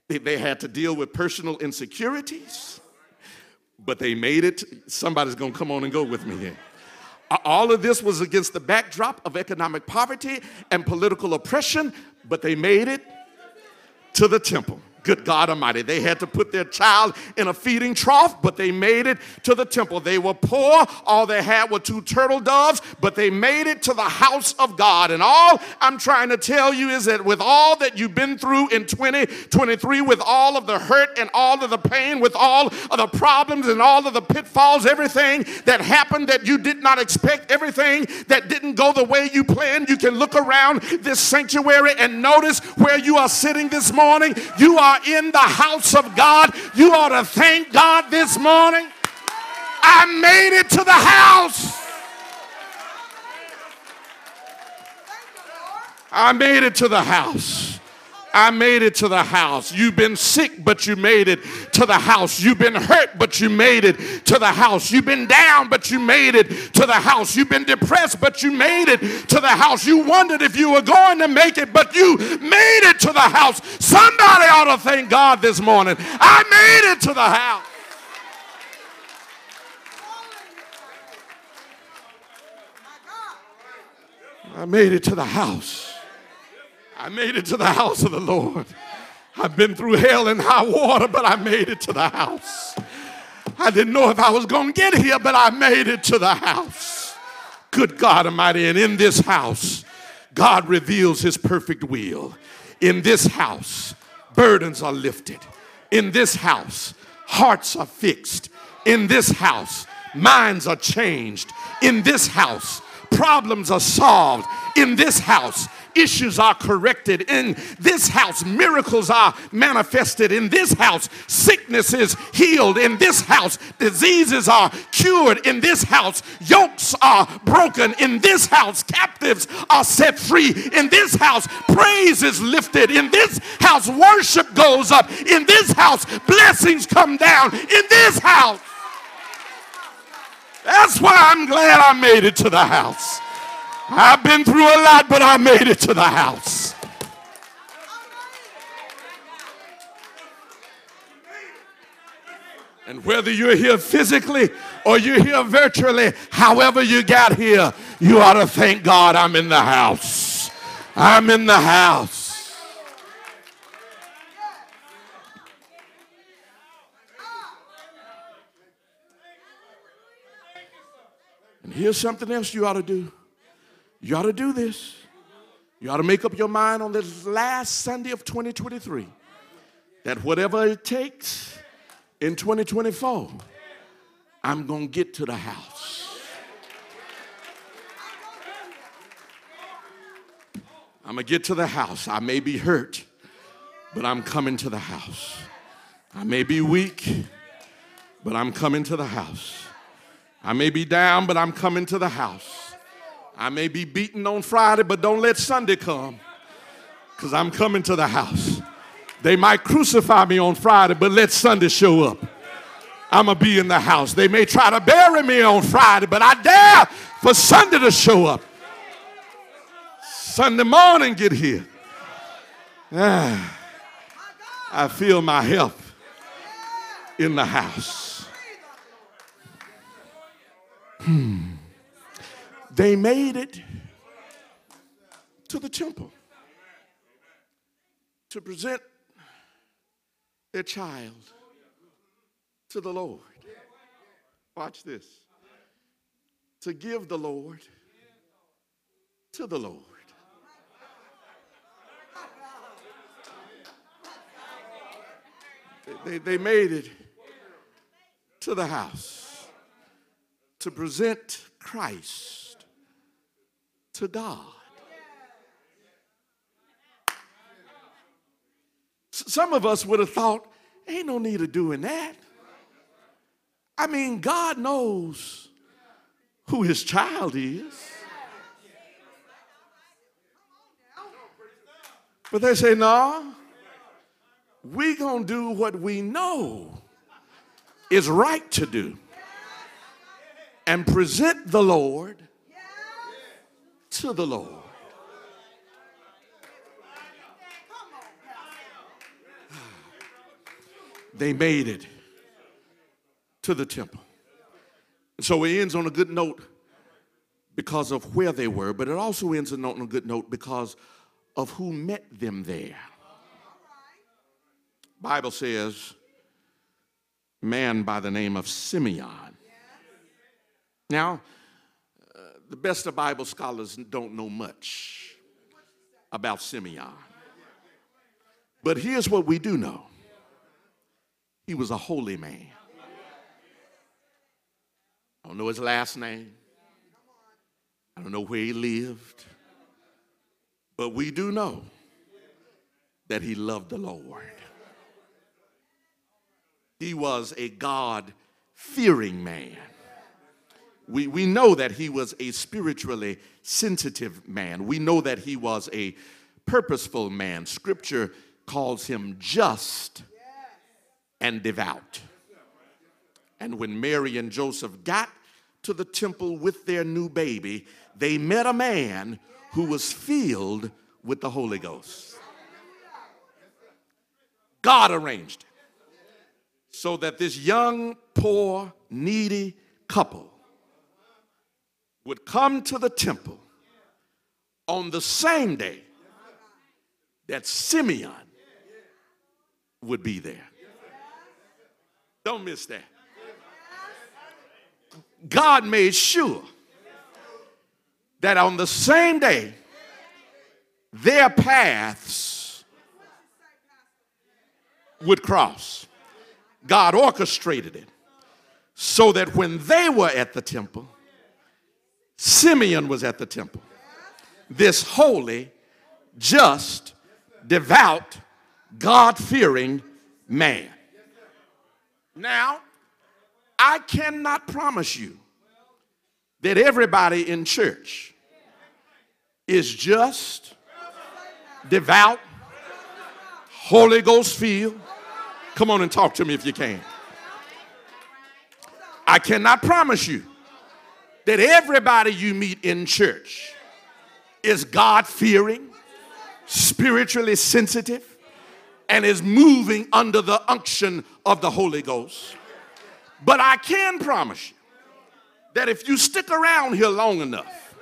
Speaker 6: They, had to deal with personal insecurities, but they made it. Somebody's gonna come on and go with me here. All of this was against the backdrop of economic poverty and political oppression, but they made it to the temple. Good God Almighty. They had to put their child in a feeding trough, but they made it to the temple. They were poor. All they had were two turtle doves, but they made it to the house of God. And all I'm trying to tell you is that with all that you've been through in 2023, with all of the hurt and all of the pain, with all of the problems and all of the pitfalls, everything that happened that you did not expect, everything that didn't go the way you planned, you can look around this sanctuary and notice where you are sitting this morning. You are are in the house of God, you ought to thank God this morning. I made it to the house. I made it to the house. I made it to the house. You've been sick, but you made it to the house. You've been hurt, but you made it to the house. You've been down, but you made it to the house. You've been depressed, but you made it to the house. You wondered if you were going to make it, but you made it to the house. Somebody ought to thank God this morning. I made it to the house. I made it to the house. I made it to the house of the Lord. I've been through hell and high water, but I made it to the house. I didn't know if I was going to get here, but I made it to the house. Good God Almighty. And in this house, God reveals his perfect will. In this house, burdens are lifted. In this house, hearts are fixed. In this house, minds are changed. In this house, problems are solved. In this house, issues are corrected. In this house, miracles are manifested. In this house, sickness is healed. In this house, diseases are cured. In this house, yokes are broken. In this house, captives are set free. In this house, praise is lifted. In this house, worship goes up. In this house, blessings come down. In this house, that's why I'm glad I made it to the house. I've been through a lot, but I made it to the house. And whether you're here physically or you're here virtually, however you got here, you ought to thank God I'm in the house. I'm in the house. And here's something else you ought to do. You ought to do this. You ought to make up your mind on this last Sunday of 2023 that whatever it takes in 2024, I'm going to get to the house. I'm going to get to the house. I may be hurt, but I'm coming to the house. I may be weak, but I'm coming to the house. I may be down, but I'm coming to the house. I may be beaten on Friday, but don't let Sunday come. Because I'm coming to the house. They might crucify me on Friday, but let Sunday show up. I'm going to be in the house. They may try to bury me on Friday, but I dare for Sunday to show up. Sunday morning, get here. Ah, I feel my help in the house. Hmm. They made it to the temple to present their child to the Lord. Watch this. To give the Lord to the Lord. They, they, made it to the house to present Christ to God. Some of us would have thought, ain't no need of doing that. I mean, God knows who his child is. But they say, no, we gonna do what we know is right to do and present the Lord to the Lord. They made it to the temple. And So it ends on a good note because of where they were, but it also ends on a good note because of who met them there. Bible says, man by the name of Simeon. Now, the best of Bible scholars don't know much about Simeon. But here's what we do know he was a holy man. I don't know his last name, I don't know where he lived, but we do know that he loved the Lord. He was a God fearing man. We, we know that he was a spiritually sensitive man. We know that he was a purposeful man. Scripture calls him just and devout. And when Mary and Joseph got to the temple with their new baby, they met a man who was filled with the Holy Ghost. God arranged it so that this young, poor, needy couple would come to the temple on the same day that Simeon would be there. Don't miss that. God made sure that on the same day their paths would cross. God orchestrated it so that when they were at the temple, Simeon was at the temple. This holy, just, devout, God fearing man. Now, I cannot promise you that everybody in church is just, devout, Holy Ghost filled. Come on and talk to me if you can. I cannot promise you that everybody you meet in church is God fearing, spiritually sensitive, and is moving under the unction of the Holy Ghost. But I can promise you that if you stick around here long enough,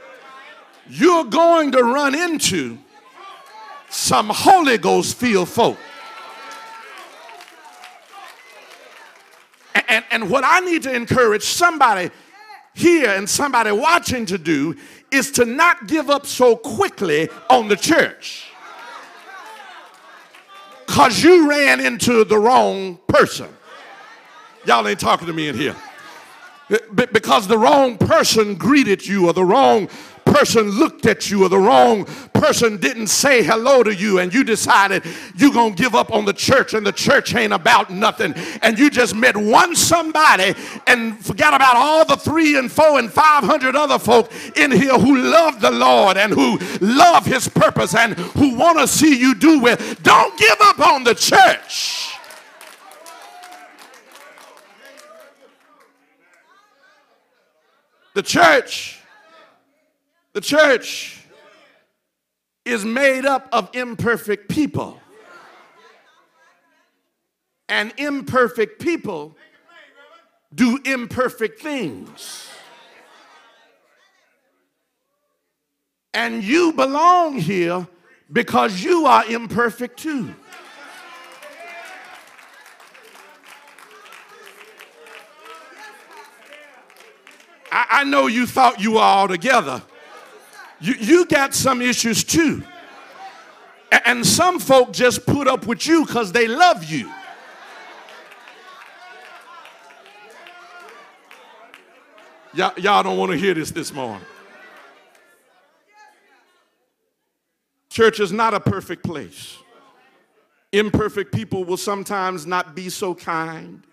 Speaker 6: you're going to run into some Holy Ghost filled folk. And, and, and what I need to encourage somebody here and somebody watching to do is to not give up so quickly on the church. Because you ran into the wrong person. Y'all ain't talking to me in here. Because the wrong person greeted you or the wrong person looked at you or the wrong person didn't say hello to you and you decided you're going to give up on the church and the church ain't about nothing and you just met one somebody and forgot about all the three and four and 500 other folk in here who love the Lord and who love his purpose and who want to see you do well. Don't give up on the church. The church, the church is made up of imperfect people. And imperfect people do imperfect things. And you belong here because you are imperfect too. I, I know you thought you were all together. You, you got some issues too. And some folk just put up with you because they love you. Y'all, y'all don't want to hear this this morning. Church is not a perfect place. Imperfect people will sometimes not be so kind.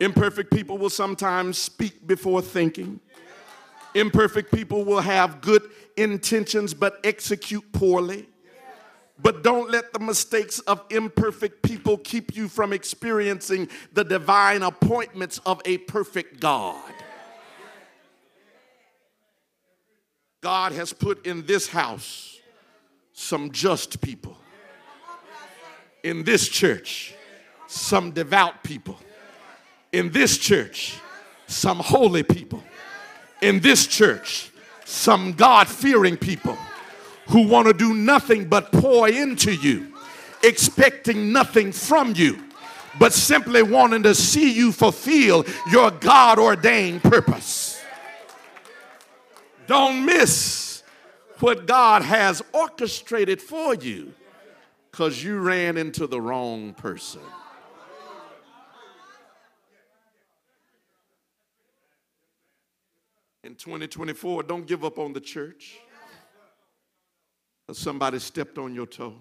Speaker 6: Imperfect people will sometimes speak before thinking. Imperfect people will have good intentions but execute poorly. But don't let the mistakes of imperfect people keep you from experiencing the divine appointments of a perfect God. God has put in this house some just people. In this church, some devout people. In this church, some holy people. In this church, some God fearing people who want to do nothing but pour into you, expecting nothing from you, but simply wanting to see you fulfill your God ordained purpose. Don't miss what God has orchestrated for you because you ran into the wrong person. In 2024, don't give up on the church. Somebody stepped on your toe.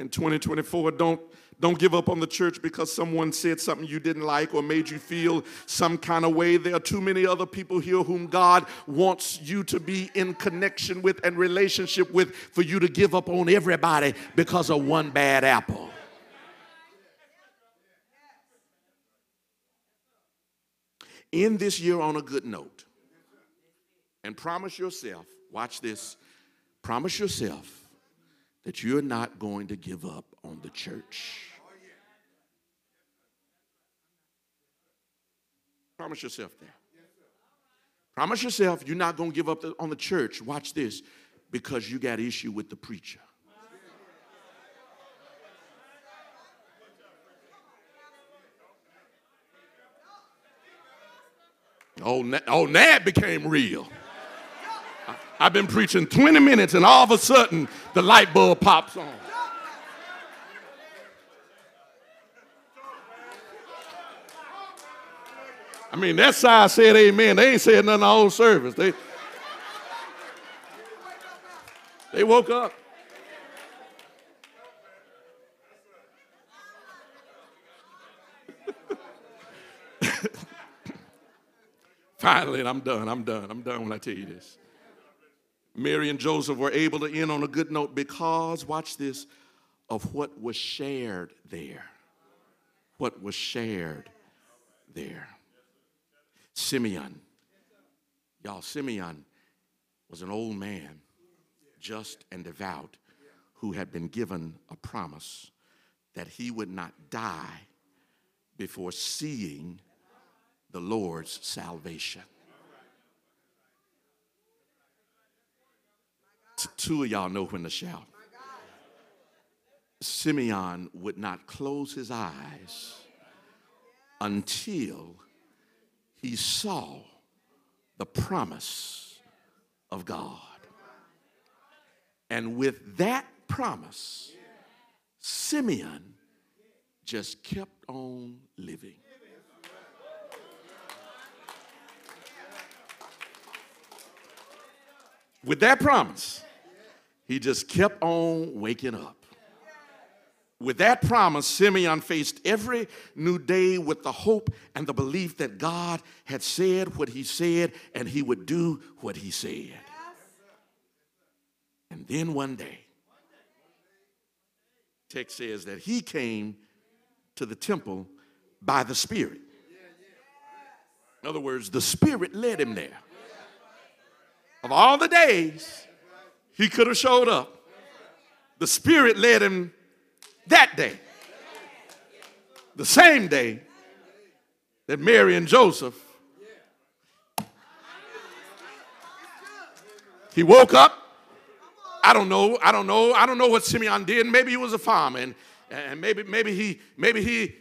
Speaker 6: In 2024, don't, don't give up on the church because someone said something you didn't like or made you feel some kind of way. There are too many other people here whom God wants you to be in connection with and relationship with for you to give up on everybody because of one bad apple. End this year on a good note and promise yourself, watch this, promise yourself that you're not going to give up on the church. Promise yourself that. Promise yourself you're not going to give up on the church. Watch this because you got issue with the preacher. Oh, oh, now it became real. I- I've been preaching 20 minutes and all of a sudden the light bulb pops on. I mean, that side said amen. They ain't said nothing the whole service. They, they woke up. Finally, and I'm done. I'm done. I'm done when I tell you this. Mary and Joseph were able to end on a good note because, watch this, of what was shared there. What was shared there. Simeon. Y'all, Simeon was an old man, just and devout, who had been given a promise that he would not die before seeing the Lord's salvation. Two of y'all know when to shout. Simeon would not close his eyes until he saw the promise of God. And with that promise, Simeon just kept on living. With that promise, he just kept on waking up. With that promise, Simeon faced every new day with the hope and the belief that God had said what he said and he would do what he said. And then one day, text says that he came to the temple by the Spirit. In other words, the Spirit led him there. Of all the days he could have showed up, the Spirit led him that day. The same day that Mary and Joseph he woke up I don't know. I don't know. I don't know what Simeon did. Maybe he was a farmer and, and maybe, maybe he, maybe he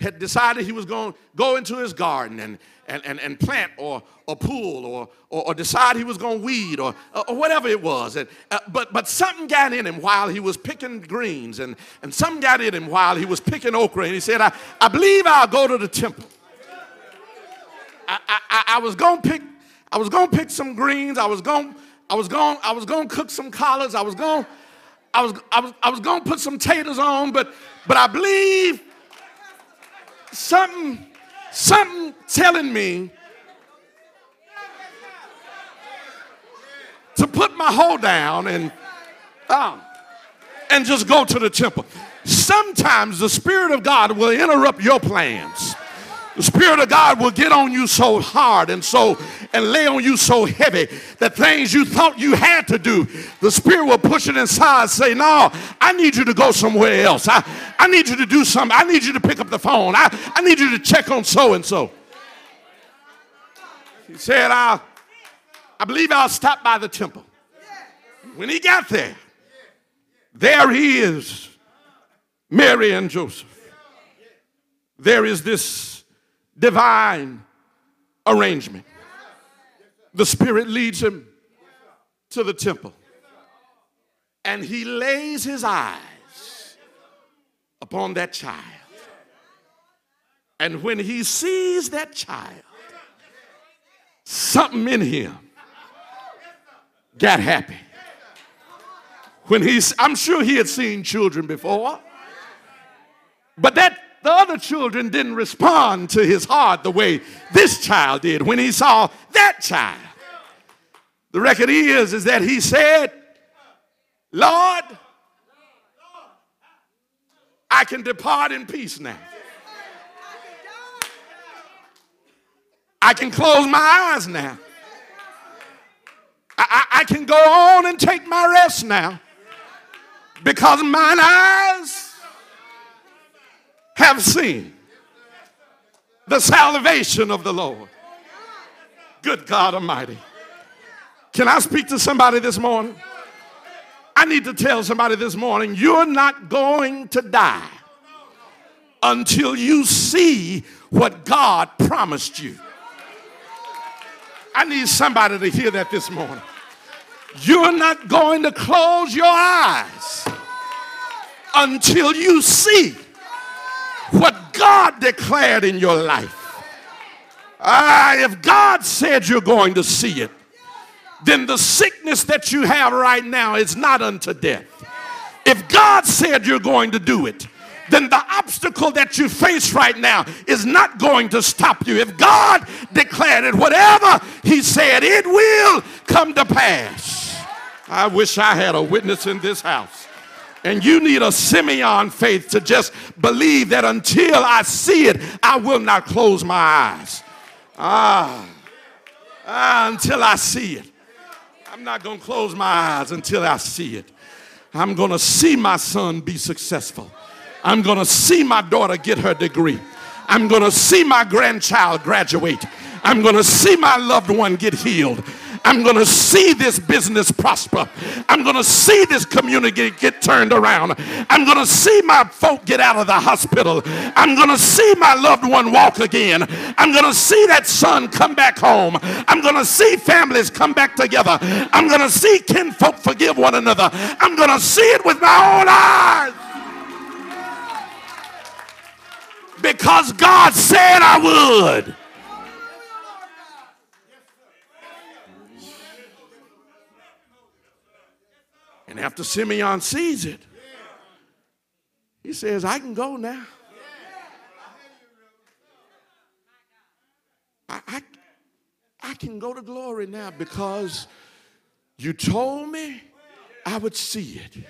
Speaker 6: had, decided he was going to go into his garden and, and, and, and plant or, or pool or, or, or decide he was going to weed or, or whatever it was. And, uh, but, but something got in him while he was picking greens and, and something got in him while he was picking okra. And he said, I, I believe I'll go to the temple. I, I, I was going to pick I was to pick some greens. I was going I was going I was to cook some collards. I was going I was I was I was going to put some taters on, but but I believe something something telling me to put my hoe down and um, and just go to the temple. Sometimes the Spirit of God will interrupt your plans. The Spirit of God will get on you so hard and so and lay on you so heavy that things you thought you had to do, the Spirit will push it inside, say, No, I need you to go somewhere else. I, I need you to do something. I need you to pick up the phone. I, I need you to check on so and so. He said, I, I believe I'll stop by the temple. When he got there, there he is, Mary and Joseph. There is this divine arrangement. The Spirit leads him to the temple, and he lays his eyes upon that child. And when he sees that child, something in him got happy. When he's, I'm sure he had seen children before, but that the other children didn't respond to his heart the way this child did when he saw that child. The record is, is that he said, Lord, I can depart in peace now. I can close my eyes now. I, I, I, can go on and take my rest now because mine eyes have seen the salvation of the Lord. Good God Almighty. Can I speak to somebody this morning? I need to tell somebody this morning you're not going to die until you see what God promised you. I need somebody to hear that this morning. You're not going to close your eyes until you see what God declared in your life. Ah, if God said you're going to see it, then the sickness that you have right now is not unto death. If God said you're going to do it, then the obstacle that you face right now is not going to stop you. If God declared it, whatever He said, it will come to pass. I wish I had a witness in this house. And you need a Simeon faith to just believe that until I see it, I will not close my eyes. Ah, ah until I see it. I'm not going to close my eyes until I see it. I'm going to see my son be successful. I'm going to see my daughter get her degree. I'm going to see my grandchild graduate. I'm going to see my loved one get healed. I'm going to see this business prosper. I'm going to see this community get turned around. I'm going to see my folk get out of the hospital. I'm going to see my loved one walk again. I'm going to see that son come back home. I'm going to see families come back together. I'm going to see kinfolk forgive one another. I'm going to see it with my own eyes. Because God said I would. And after Simeon sees it, he says, I can go now. I, I, I can go to glory now because you told me I would see it.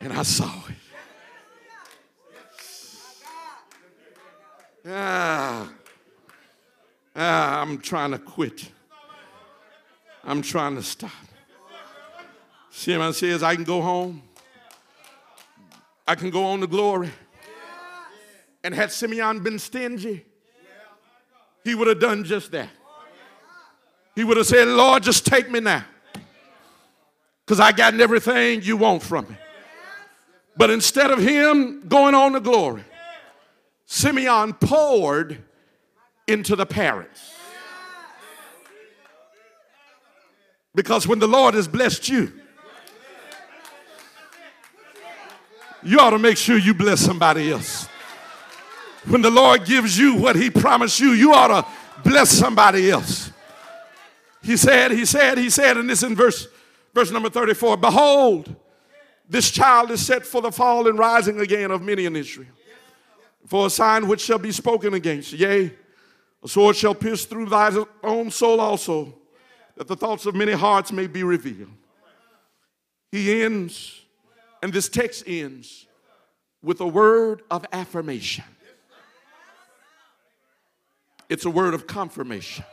Speaker 6: And I saw it. Ah, ah, I'm trying to quit. I'm trying to stop. Simeon says, I can go home. I can go on to glory. And had Simeon been stingy, he would have done just that. He would have said, Lord, just take me now. Because I got everything you want from me. But instead of him going on to glory, Simeon poured into the parents. Because when the Lord has blessed you, you ought to make sure you bless somebody else. When the Lord gives you what he promised you, you ought to bless somebody else. He said, he said, he said, and this in verse, verse number 34 Behold, this child is set for the fall and rising again of many in Israel. For a sign which shall be spoken against, yea, a sword shall pierce through thy own soul also, that the thoughts of many hearts may be revealed. He ends, and this text ends with a word of affirmation. It's a word of confirmation.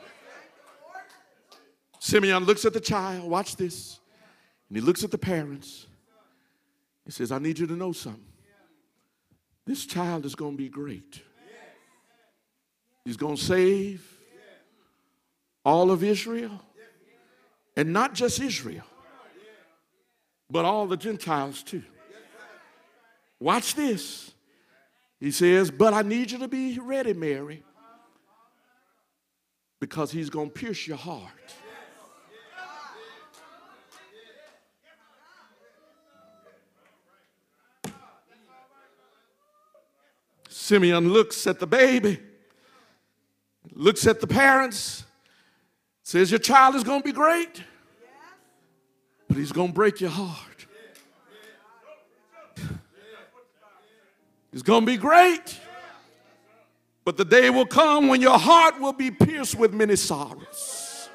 Speaker 6: Simeon looks at the child, watch this, and he looks at the parents. He says, I need you to know something. This child is going to be great. He's going to save all of Israel, and not just Israel, but all the Gentiles too. Watch this. He says, But I need you to be ready, Mary, because he's going to pierce your heart. Simeon looks at the baby, looks at the parents, says, Your child is going to be great, but he's going to break your heart. He's going to be great, but the day will come when your heart will be pierced with many sorrows.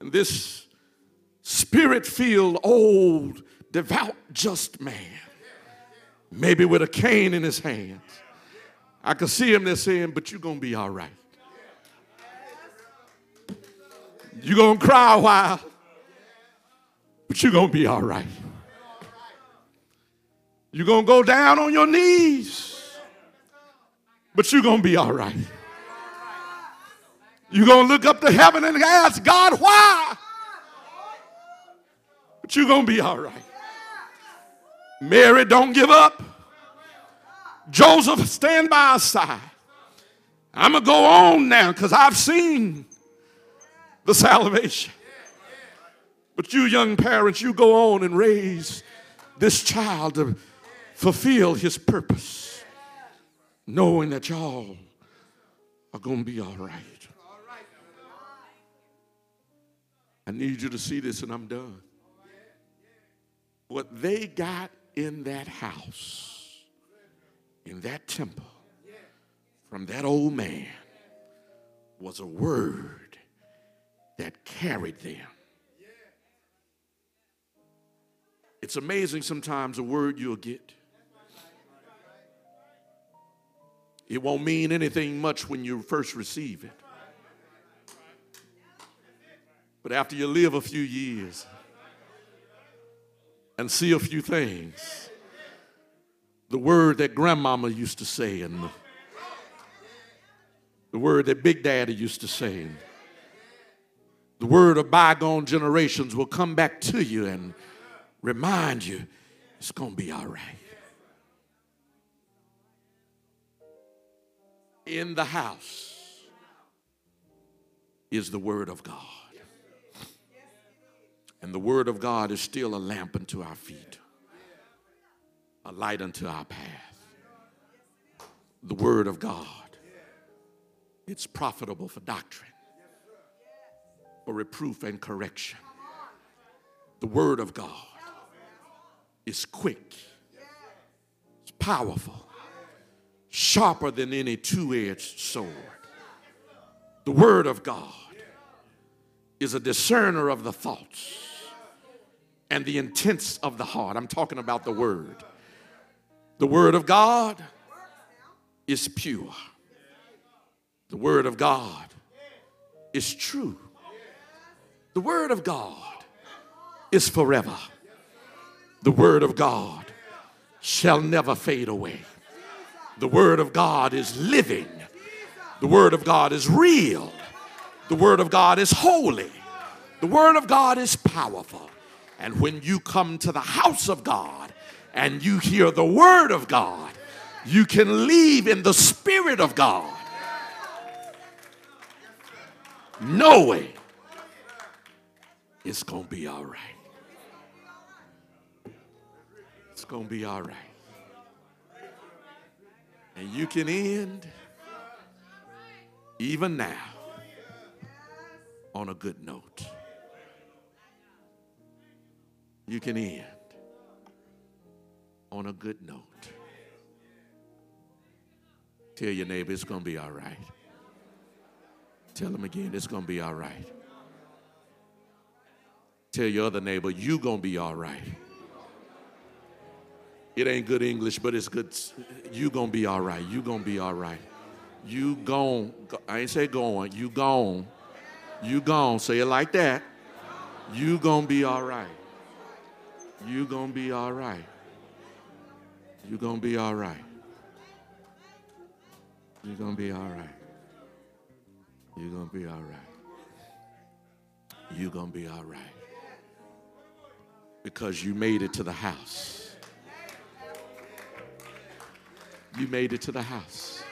Speaker 6: And this spirit filled, old, devout, just man, maybe with a cane in his hands. I could see him there saying, But you're going to be all right. You're going to cry a while, but you're going to be all right. You're going to go down on your knees, but you're going to be all right. You're going to look up to heaven and ask God, why? But you're going to be all right. Mary, don't give up. Joseph, stand by our side. I'm going to go on now because I've seen the salvation. But you, young parents, you go on and raise this child to fulfill his purpose, knowing that y'all are going to be all right. I need you to see this, and I'm done. What they got in that house, in that temple, from that old man, was a word that carried them. It's amazing sometimes a word you'll get. It won't mean anything much when you first receive it. But after you live a few years and see a few things, the word that grandmama used to say and the, the word that big daddy used to say, and the word of bygone generations will come back to you and remind you it's going to be all right. In the house is the word of God. And the word of God is still a lamp unto our feet, a light unto our path. The word of God It's profitable for doctrine, for reproof and correction. The Word of God is quick, it's powerful, sharper than any two edged sword. The Word of God is a discerner of the thoughts and the intents of the heart. I'm talking about the Word. The Word of God is pure. The Word of God is true. The Word of God is forever. The Word of God shall never fade away. The Word of God is living. The Word of God is real. The Word of God is holy. The Word of God is powerful. And when you come to the house of God and you hear the Word of God, you can leave in the Spirit of God knowing it's going to be all right. It's going to be all right. And you can end even now on a good note. You can end on a good note. Tell your neighbor it's going to be all right. Tell them again it's going to be all right. Tell your other neighbor you to be all right. It ain't good English, but it's good. You to be all right. You to be all right. You gone. I ain't say going. You gone. You gone. Say it like that. You to be all right. You to be all right. You to be all right. You're going to be all right. You're going to be all right. You're going to be all right. Because you made it to the house. You made it to the house.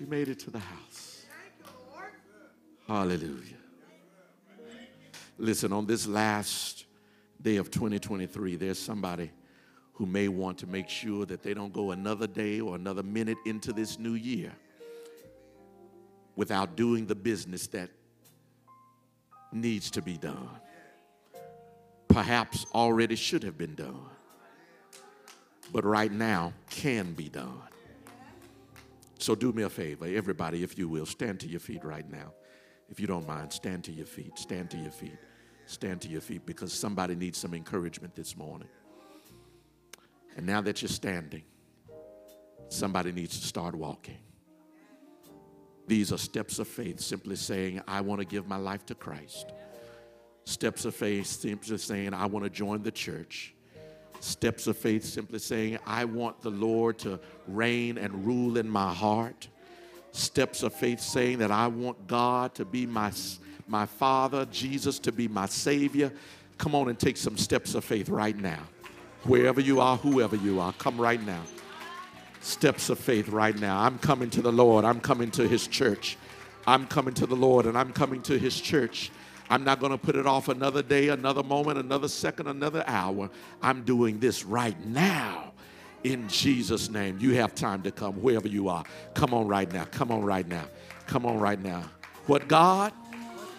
Speaker 6: You made it to the house. Hallelujah. Listen, on this last day of 2023, there's somebody who may want to make sure that they don't go another day or another minute into this new year without doing the business that needs to be done. Perhaps already should have been done, but right now can be done. So do me a favor, everybody, if you will, stand to your feet right now. If you don't mind, stand to your feet, stand to your feet, stand to your feet because somebody needs some encouragement this morning. And now that you're standing, somebody needs to start walking. These are steps of faith, simply saying, I want to give my life to Christ. Steps of faith, simply saying, I want to join the church. Steps of faith, simply saying, I want the Lord to reign and rule in my heart. Steps of faith, saying that I want God to be my, my Father, Jesus to be my Savior. Come on and take some steps of faith right now. Wherever you are, whoever you are, come right now. Steps of faith right now. I'm coming to the Lord. I'm coming to His church. I'm coming to the Lord and I'm coming to His church. I'm not going to put it off another day, another moment, another second, another hour. I'm doing this right now in Jesus' name. You have time to come wherever you are. Come on right now. Come on right now. Come on right now. What God?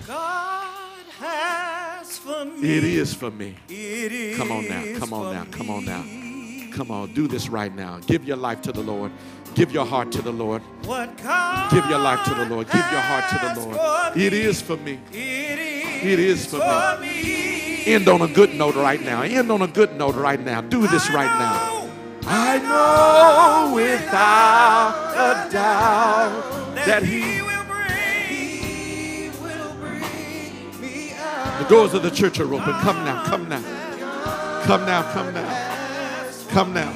Speaker 1: God has for me.
Speaker 6: It is for me.
Speaker 1: It is
Speaker 6: Come on now. Come on now. Come on now. Come on. Do this right now. Give your life to the Lord. Give your heart to the Lord. Give your life to the Lord. Give your heart to the Lord. It is for me.
Speaker 1: It is,
Speaker 6: for me. End on a good note right now. End on a good note right now. Do this right now. I know without a doubt that He.
Speaker 1: will bring, will bring me out.
Speaker 6: The doors of the church are open. Come now. Come now. Come now. Come now. Come now.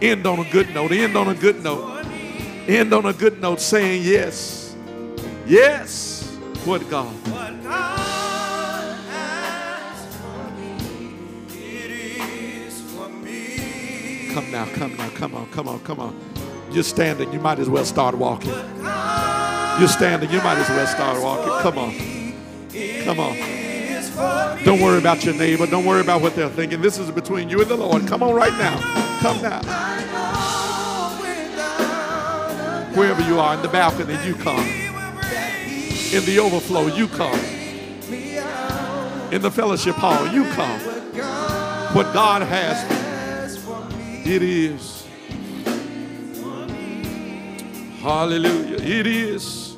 Speaker 6: End on a good note. End on a good note. End on a good note saying yes. Yes. What God?
Speaker 1: What God has for me, it is for me.
Speaker 6: Come now. Come now. Come on. Come on. Come on. You're standing. You might as well start walking. You're standing. You might as well start walking. Come on. Come on. Don't worry about your neighbor. Don't worry about what they're thinking. This is between you and the Lord. Come on right now. Come now. Wherever you are in the balcony, you come. In the overflow, you come. In the fellowship hall, you come. What God has, it is. Hallelujah. It is.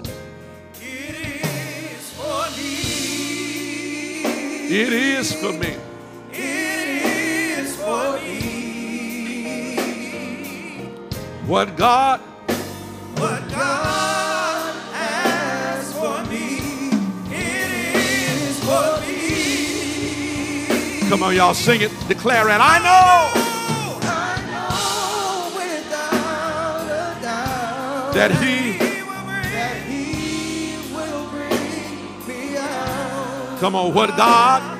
Speaker 6: It is for me.
Speaker 1: It is for me.
Speaker 6: What God Come on, y'all, sing it, declare it. I know
Speaker 1: I know without a doubt
Speaker 6: that He,
Speaker 1: that He will bring me out.
Speaker 6: come on, what God,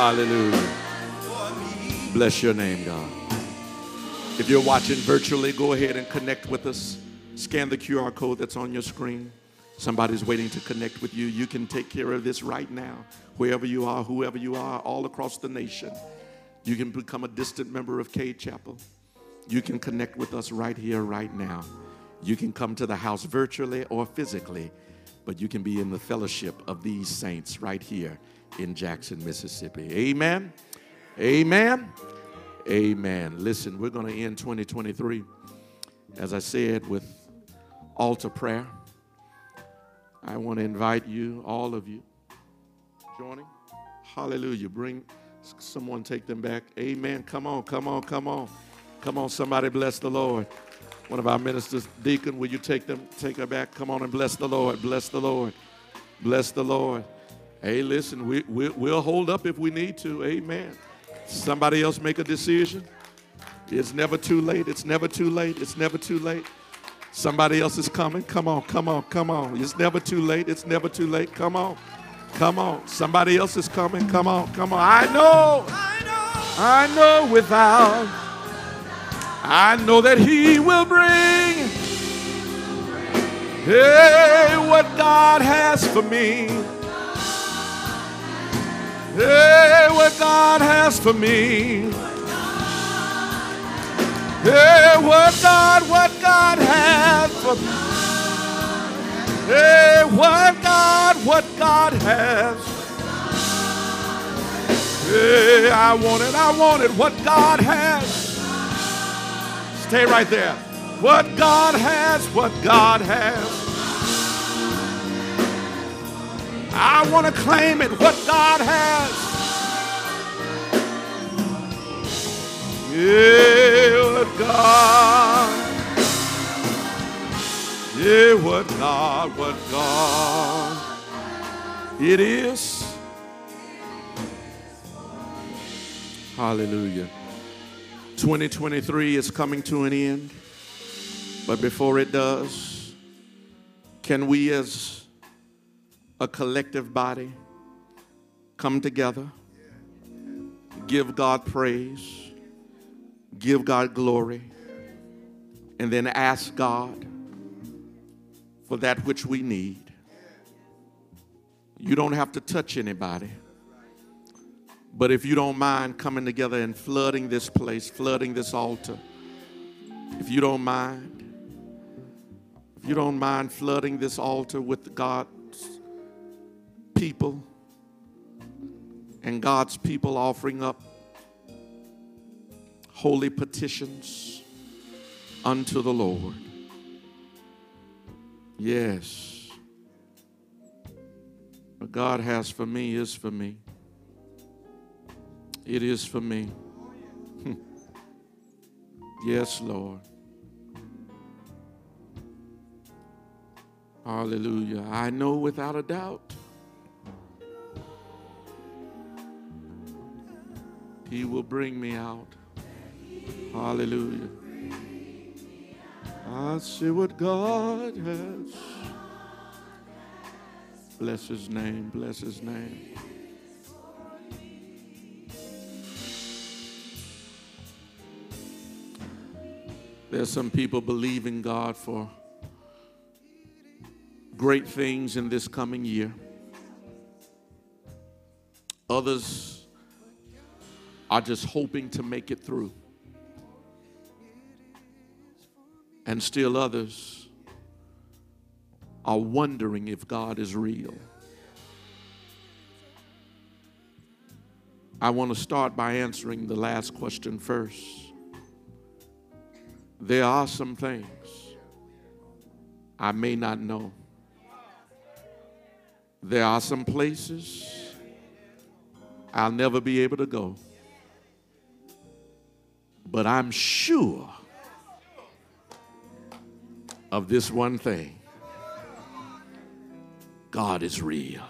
Speaker 6: Hallelujah. Bless your name, God. If you're watching virtually, go ahead and connect with us. Scan the QR code that's on your screen. Somebody's waiting to connect with you. You can take care of this right now, wherever you are, whoever you are, all across the nation. You can become a distant member of Cade Chapel. You can connect with us right here, right now. You can come to the house virtually or physically, but you can be in the fellowship of these saints right here in Jackson, Mississippi. Amen. Amen. Amen. Listen, we're going to end 2023, as I said, with altar prayer. I want to invite you, all of you, joining. Hallelujah. Bring someone, take them back. Amen. Come on, come on, come on. Come on, somebody bless the Lord. One of our ministers, Deacon, will you take them, take her back? Come on and bless the Lord. Bless the Lord. Bless the Lord. Hey, listen, we, we, we'll hold up if we need to. Amen. Somebody else make a decision. It's never too late. It's never too late. It's never too late. Somebody else is coming. Come on, come on, come on. It's never too late. It's never too late. Come on. Come on. Somebody else is coming. Come on, come on. I know.
Speaker 1: I know.
Speaker 6: I know without. I know that He will bring. Hey, what God has for me. Hey, what God has for me. Hey, what God, what God has for me. Hey, what God, what God has. Hey, I want it, I want it, what God has. Stay right there. What God has, what God has. I want to claim it, what God has. Yeah, what God. Yeah, what God, what God. It is. Hallelujah. 2023 is coming to an end. But before it does, can we as a collective body come together, give God praise, give God glory, and then ask God for that which we need? You don't have to touch anybody. But if you don't mind coming together and flooding this place, flooding this altar, if you don't mind, if you don't mind flooding this altar with God's people and God's people offering up holy petitions unto the Lord. Yes. What God has for me is for me. It is for me. yes, Lord. Hallelujah. I know without a doubt He will bring me out. Hallelujah. I see what God has. Bless his name, bless his name. There's some people believing God for great things in this coming year. Others are just hoping to make it through. And still others are wondering if God is real. I want to start by answering the last question first. There are some things I may not know. There are some places I'll never be able to go. But I'm sure of this one thing God is real.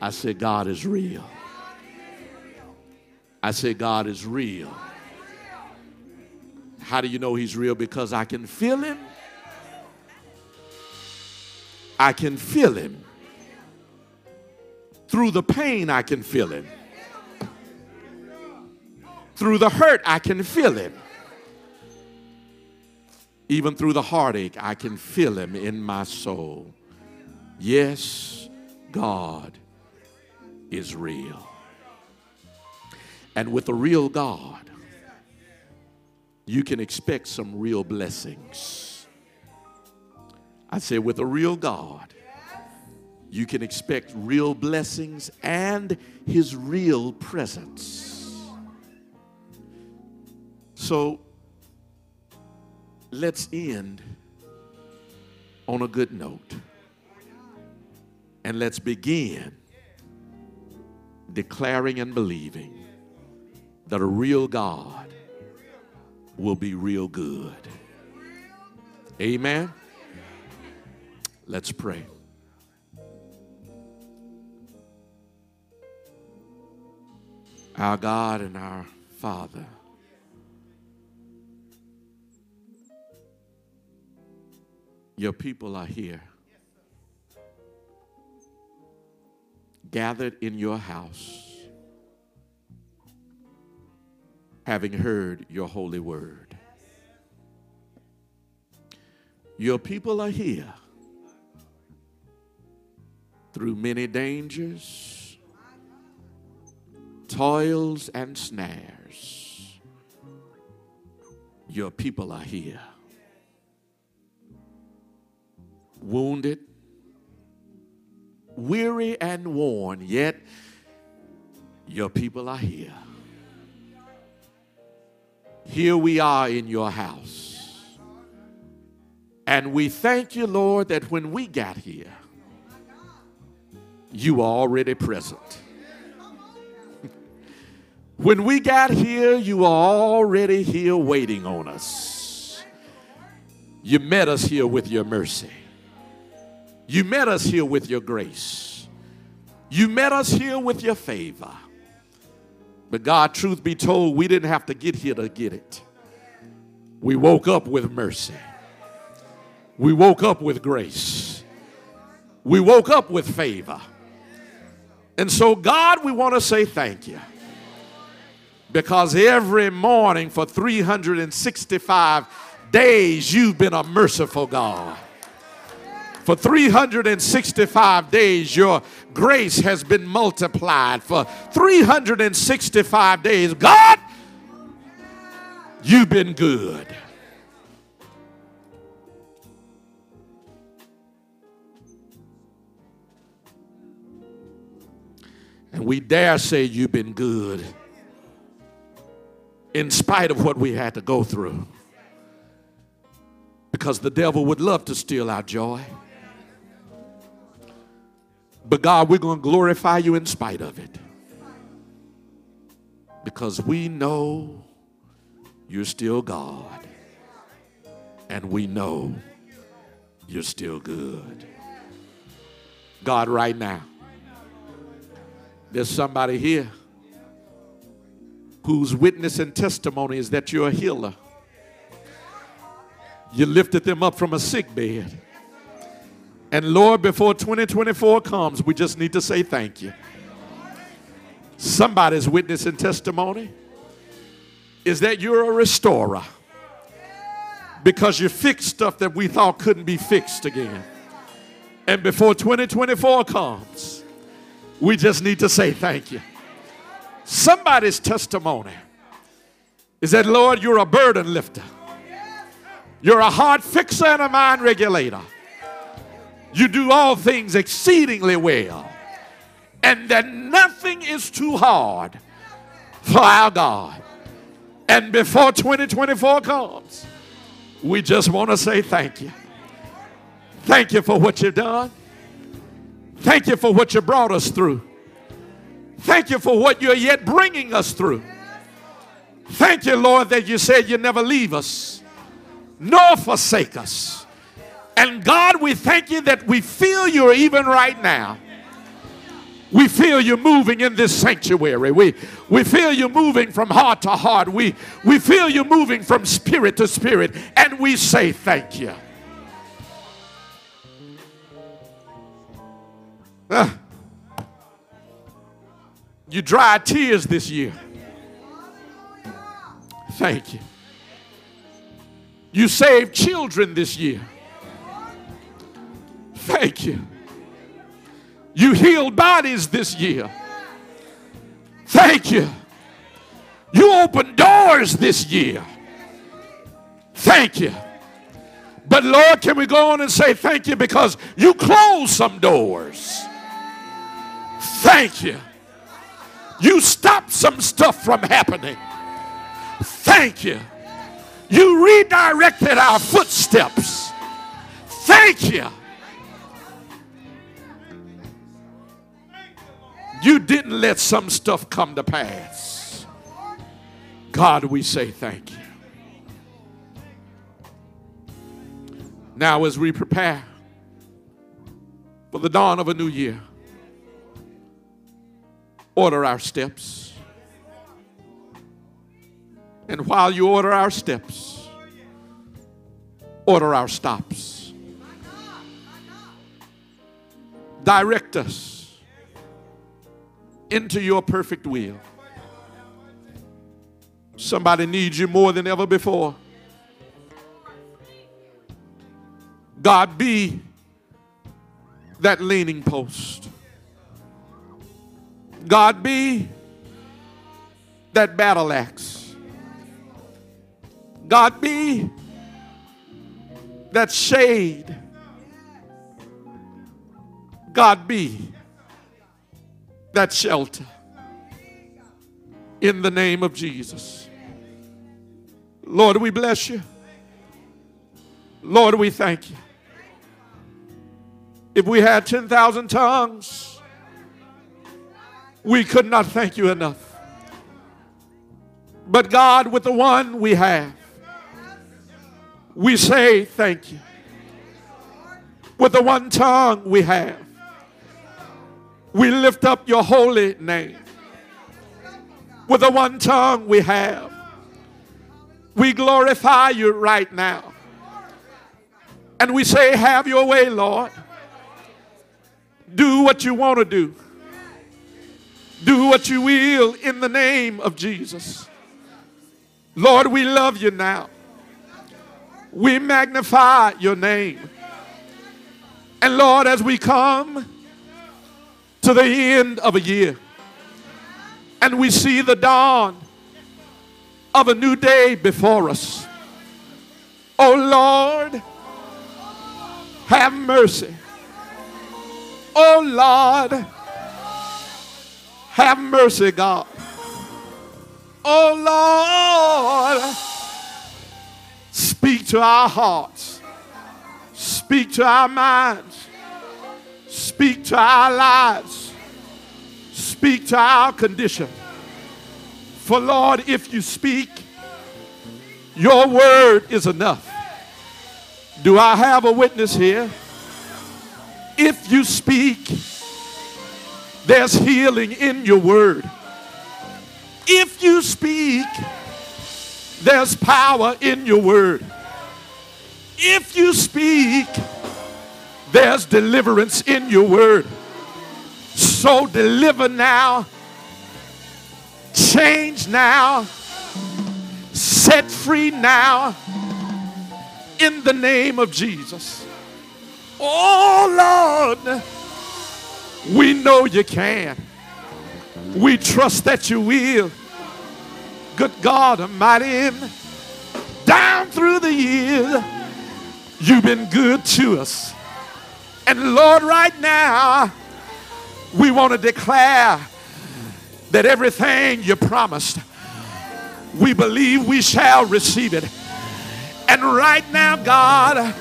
Speaker 6: I said, God is real. I said, God is real. How do you know He's real? Because I can feel Him. I can feel Him. Through the pain, I can feel Him. Through the hurt, I can feel Him. Even through the heartache, I can feel Him in my soul. Yes, God is real. And with a real God, you can expect some real blessings. I say, with a real God, you can expect real blessings and His real presence. So let's end on a good note. And let's begin declaring and believing that a real God will be real good. Amen. Let's pray. Our God and our Father. Your people are here. Gathered in your house, having heard your holy word. Your people are here through many dangers, toils, and snares. Your people are here. Wounded, weary, and worn, yet your people are here. Here we are in your house. And we thank you, Lord, that when we got here, you were already present. when we got here, you were already here waiting on us. You met us here with your mercy. You met us here with your grace. You met us here with your favor. But God, truth be told, we didn't have to get here to get it. We woke up with mercy. We woke up with grace. We woke up with favor. And so, God, we want to say thank you. Because every morning for 365 days, you've been a merciful God. For 365 days, your grace has been multiplied. For 365 days, God, you've been good. And we dare say you've been good in spite of what we had to go through. Because the devil would love to steal our joy. But God, we're going to glorify you in spite of it. Because we know you're still God. And we know you're still good. God, right now, there's somebody here whose witness and testimony is that you're a healer. You lifted them up from a sick bed. And Lord, before 2024 comes, we just need to say thank you. Somebody's witness and testimony is that you're a restorer because you fixed stuff that we thought couldn't be fixed again. And before 2024 comes, we just need to say thank you. Somebody's testimony is that, Lord, you're a burden lifter, you're a heart fixer and a mind regulator. You do all things exceedingly well, and that nothing is too hard for our God. And before 2024 comes, we just want to say thank you. Thank you for what you've done. Thank you for what you brought us through. Thank you for what you're yet bringing us through. Thank you, Lord, that you said you never leave us nor forsake us. And God, we thank you that we feel you even right now. We feel you moving in this sanctuary. We, we feel you moving from heart to heart. We, we feel you moving from spirit to spirit. And we say thank you. Uh, you dried tears this year. Thank you. You saved children this year. Thank you. You healed bodies this year. Thank you. You opened doors this year. Thank you. But Lord, can we go on and say thank you because you closed some doors? Thank you. You stopped some stuff from happening. Thank you. You redirected our footsteps. Thank you. You didn't let some stuff come to pass. God, we say thank you. Now, as we prepare for the dawn of a new year, order our steps. And while you order our steps, order our stops. Direct us into your perfect will. Somebody needs you more than ever before. God, be that leaning post. God, be that battle axe. God, be that shade. God, be that shelter. In the name of Jesus. Lord, we bless you. Lord, we thank you. If we had 10,000 tongues, we could not thank you enough. But God, with the one we have, we say thank you. With the one tongue we have, we lift up your holy name. With the one tongue we have, we glorify you right now. And we say, Have your way, Lord. Do what you want to do. Do what you will in the name of Jesus. Lord, we love you now. We magnify your name. And Lord, as we come to the end of a year and we see the dawn of a new day before us, oh Lord, have mercy. Oh Lord, have mercy, God. Oh Lord, speak to our hearts, speak to our minds, speak to our lives, speak to our condition. For Lord, if you speak, your word is enough. Do I have a witness here? If you speak, there's healing in your word. If you speak, there's power in your word. If you speak, there's deliverance in your word. So deliver now, change now, set free now in the name of Jesus. Oh Lord, we know you can. We trust that you will. Good God Almighty, down through the years, you've been good to us. And Lord, right now, we want to declare that everything you promised, we believe we shall receive it. And right now, God,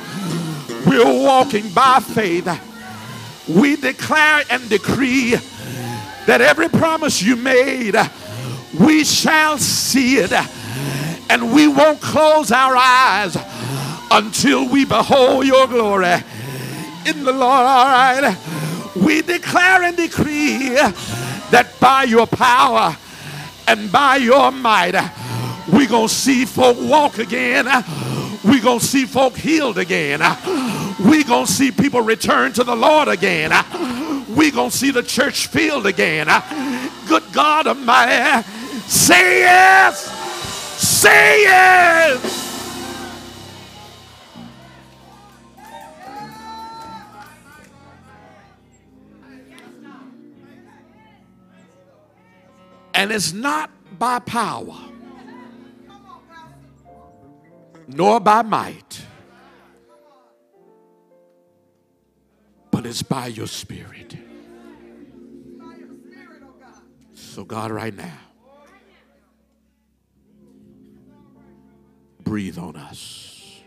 Speaker 6: we're walking by faith. We declare and decree that every promise you made, we shall see it. And we won't close our eyes until we behold your glory. In the Lord, all right. We declare and decree that by your power and by your might, we're going to see folk walk again. We're going to see folk healed again. We're going to see people return to the Lord again. We're going to see the church filled again. Good God Almighty. Say yes. Say yes. And it's not by power, nor by might, but it's by your spirit. So, God, right now, breathe on us.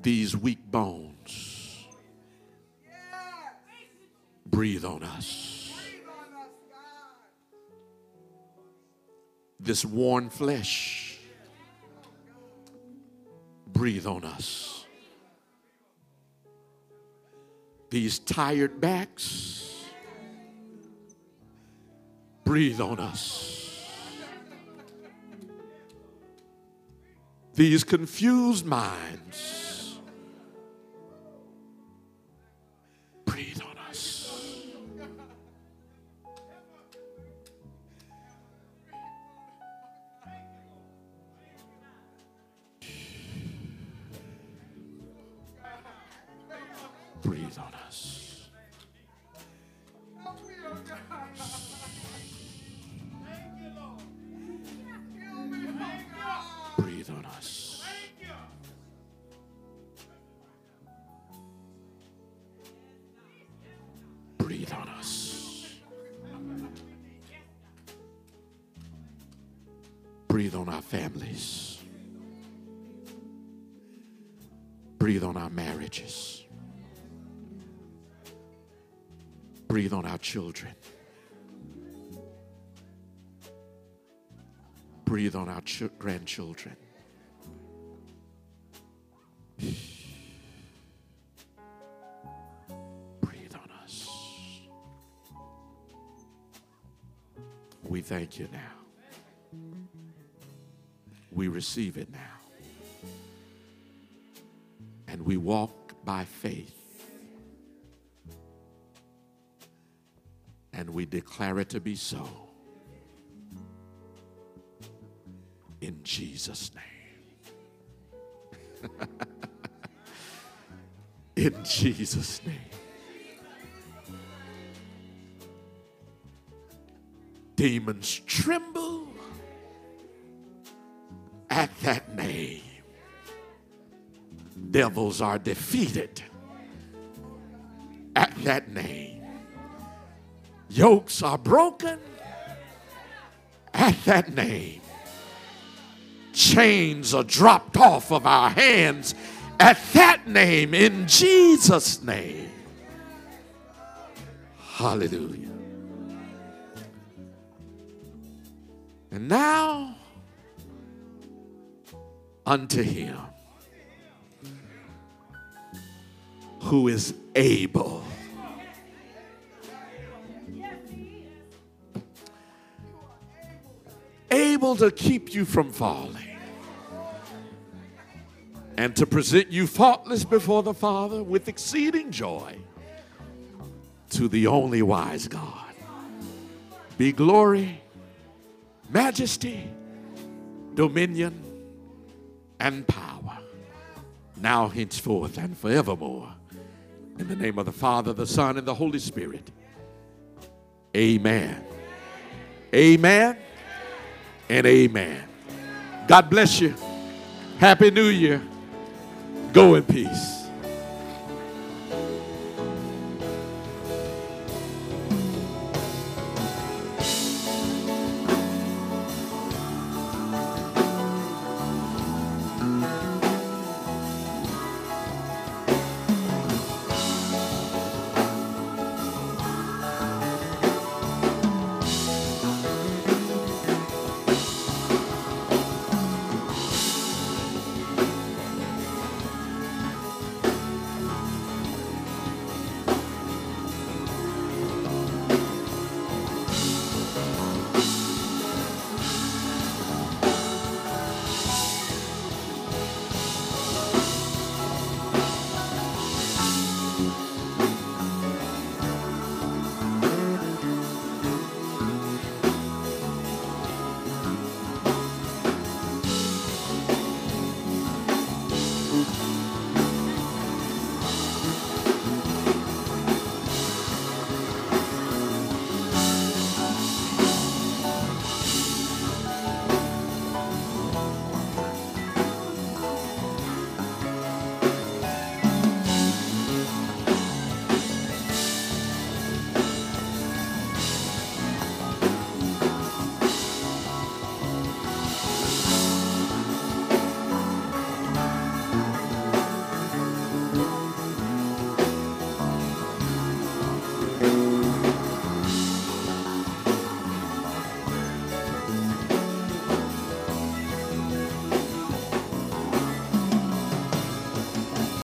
Speaker 6: These weak bones, breathe on us. This worn flesh, breathe on us. These tired backs, breathe on us. These confused minds, breathe families. Breathe on our marriages. Breathe on our children. Breathe on our ch- grandchildren. Breathe on us. We thank you now. We receive it now. And we walk by faith. And we declare it to be so. In Jesus' name. In Jesus' name. Demons tremble at that name. Devils are defeated at that name. Yokes are broken at that name. Chains are dropped off of our hands at that name in Jesus' name. Hallelujah. And now unto him who is able. Able to keep you from falling and to present you faultless before the Father with exceeding joy. to the only wise God be glory, majesty, dominion, and power, now, henceforth, and forevermore. In the name of the Father, the Son, and the Holy Spirit. Amen. Amen. And amen. God bless you. Happy New Year. Go in peace.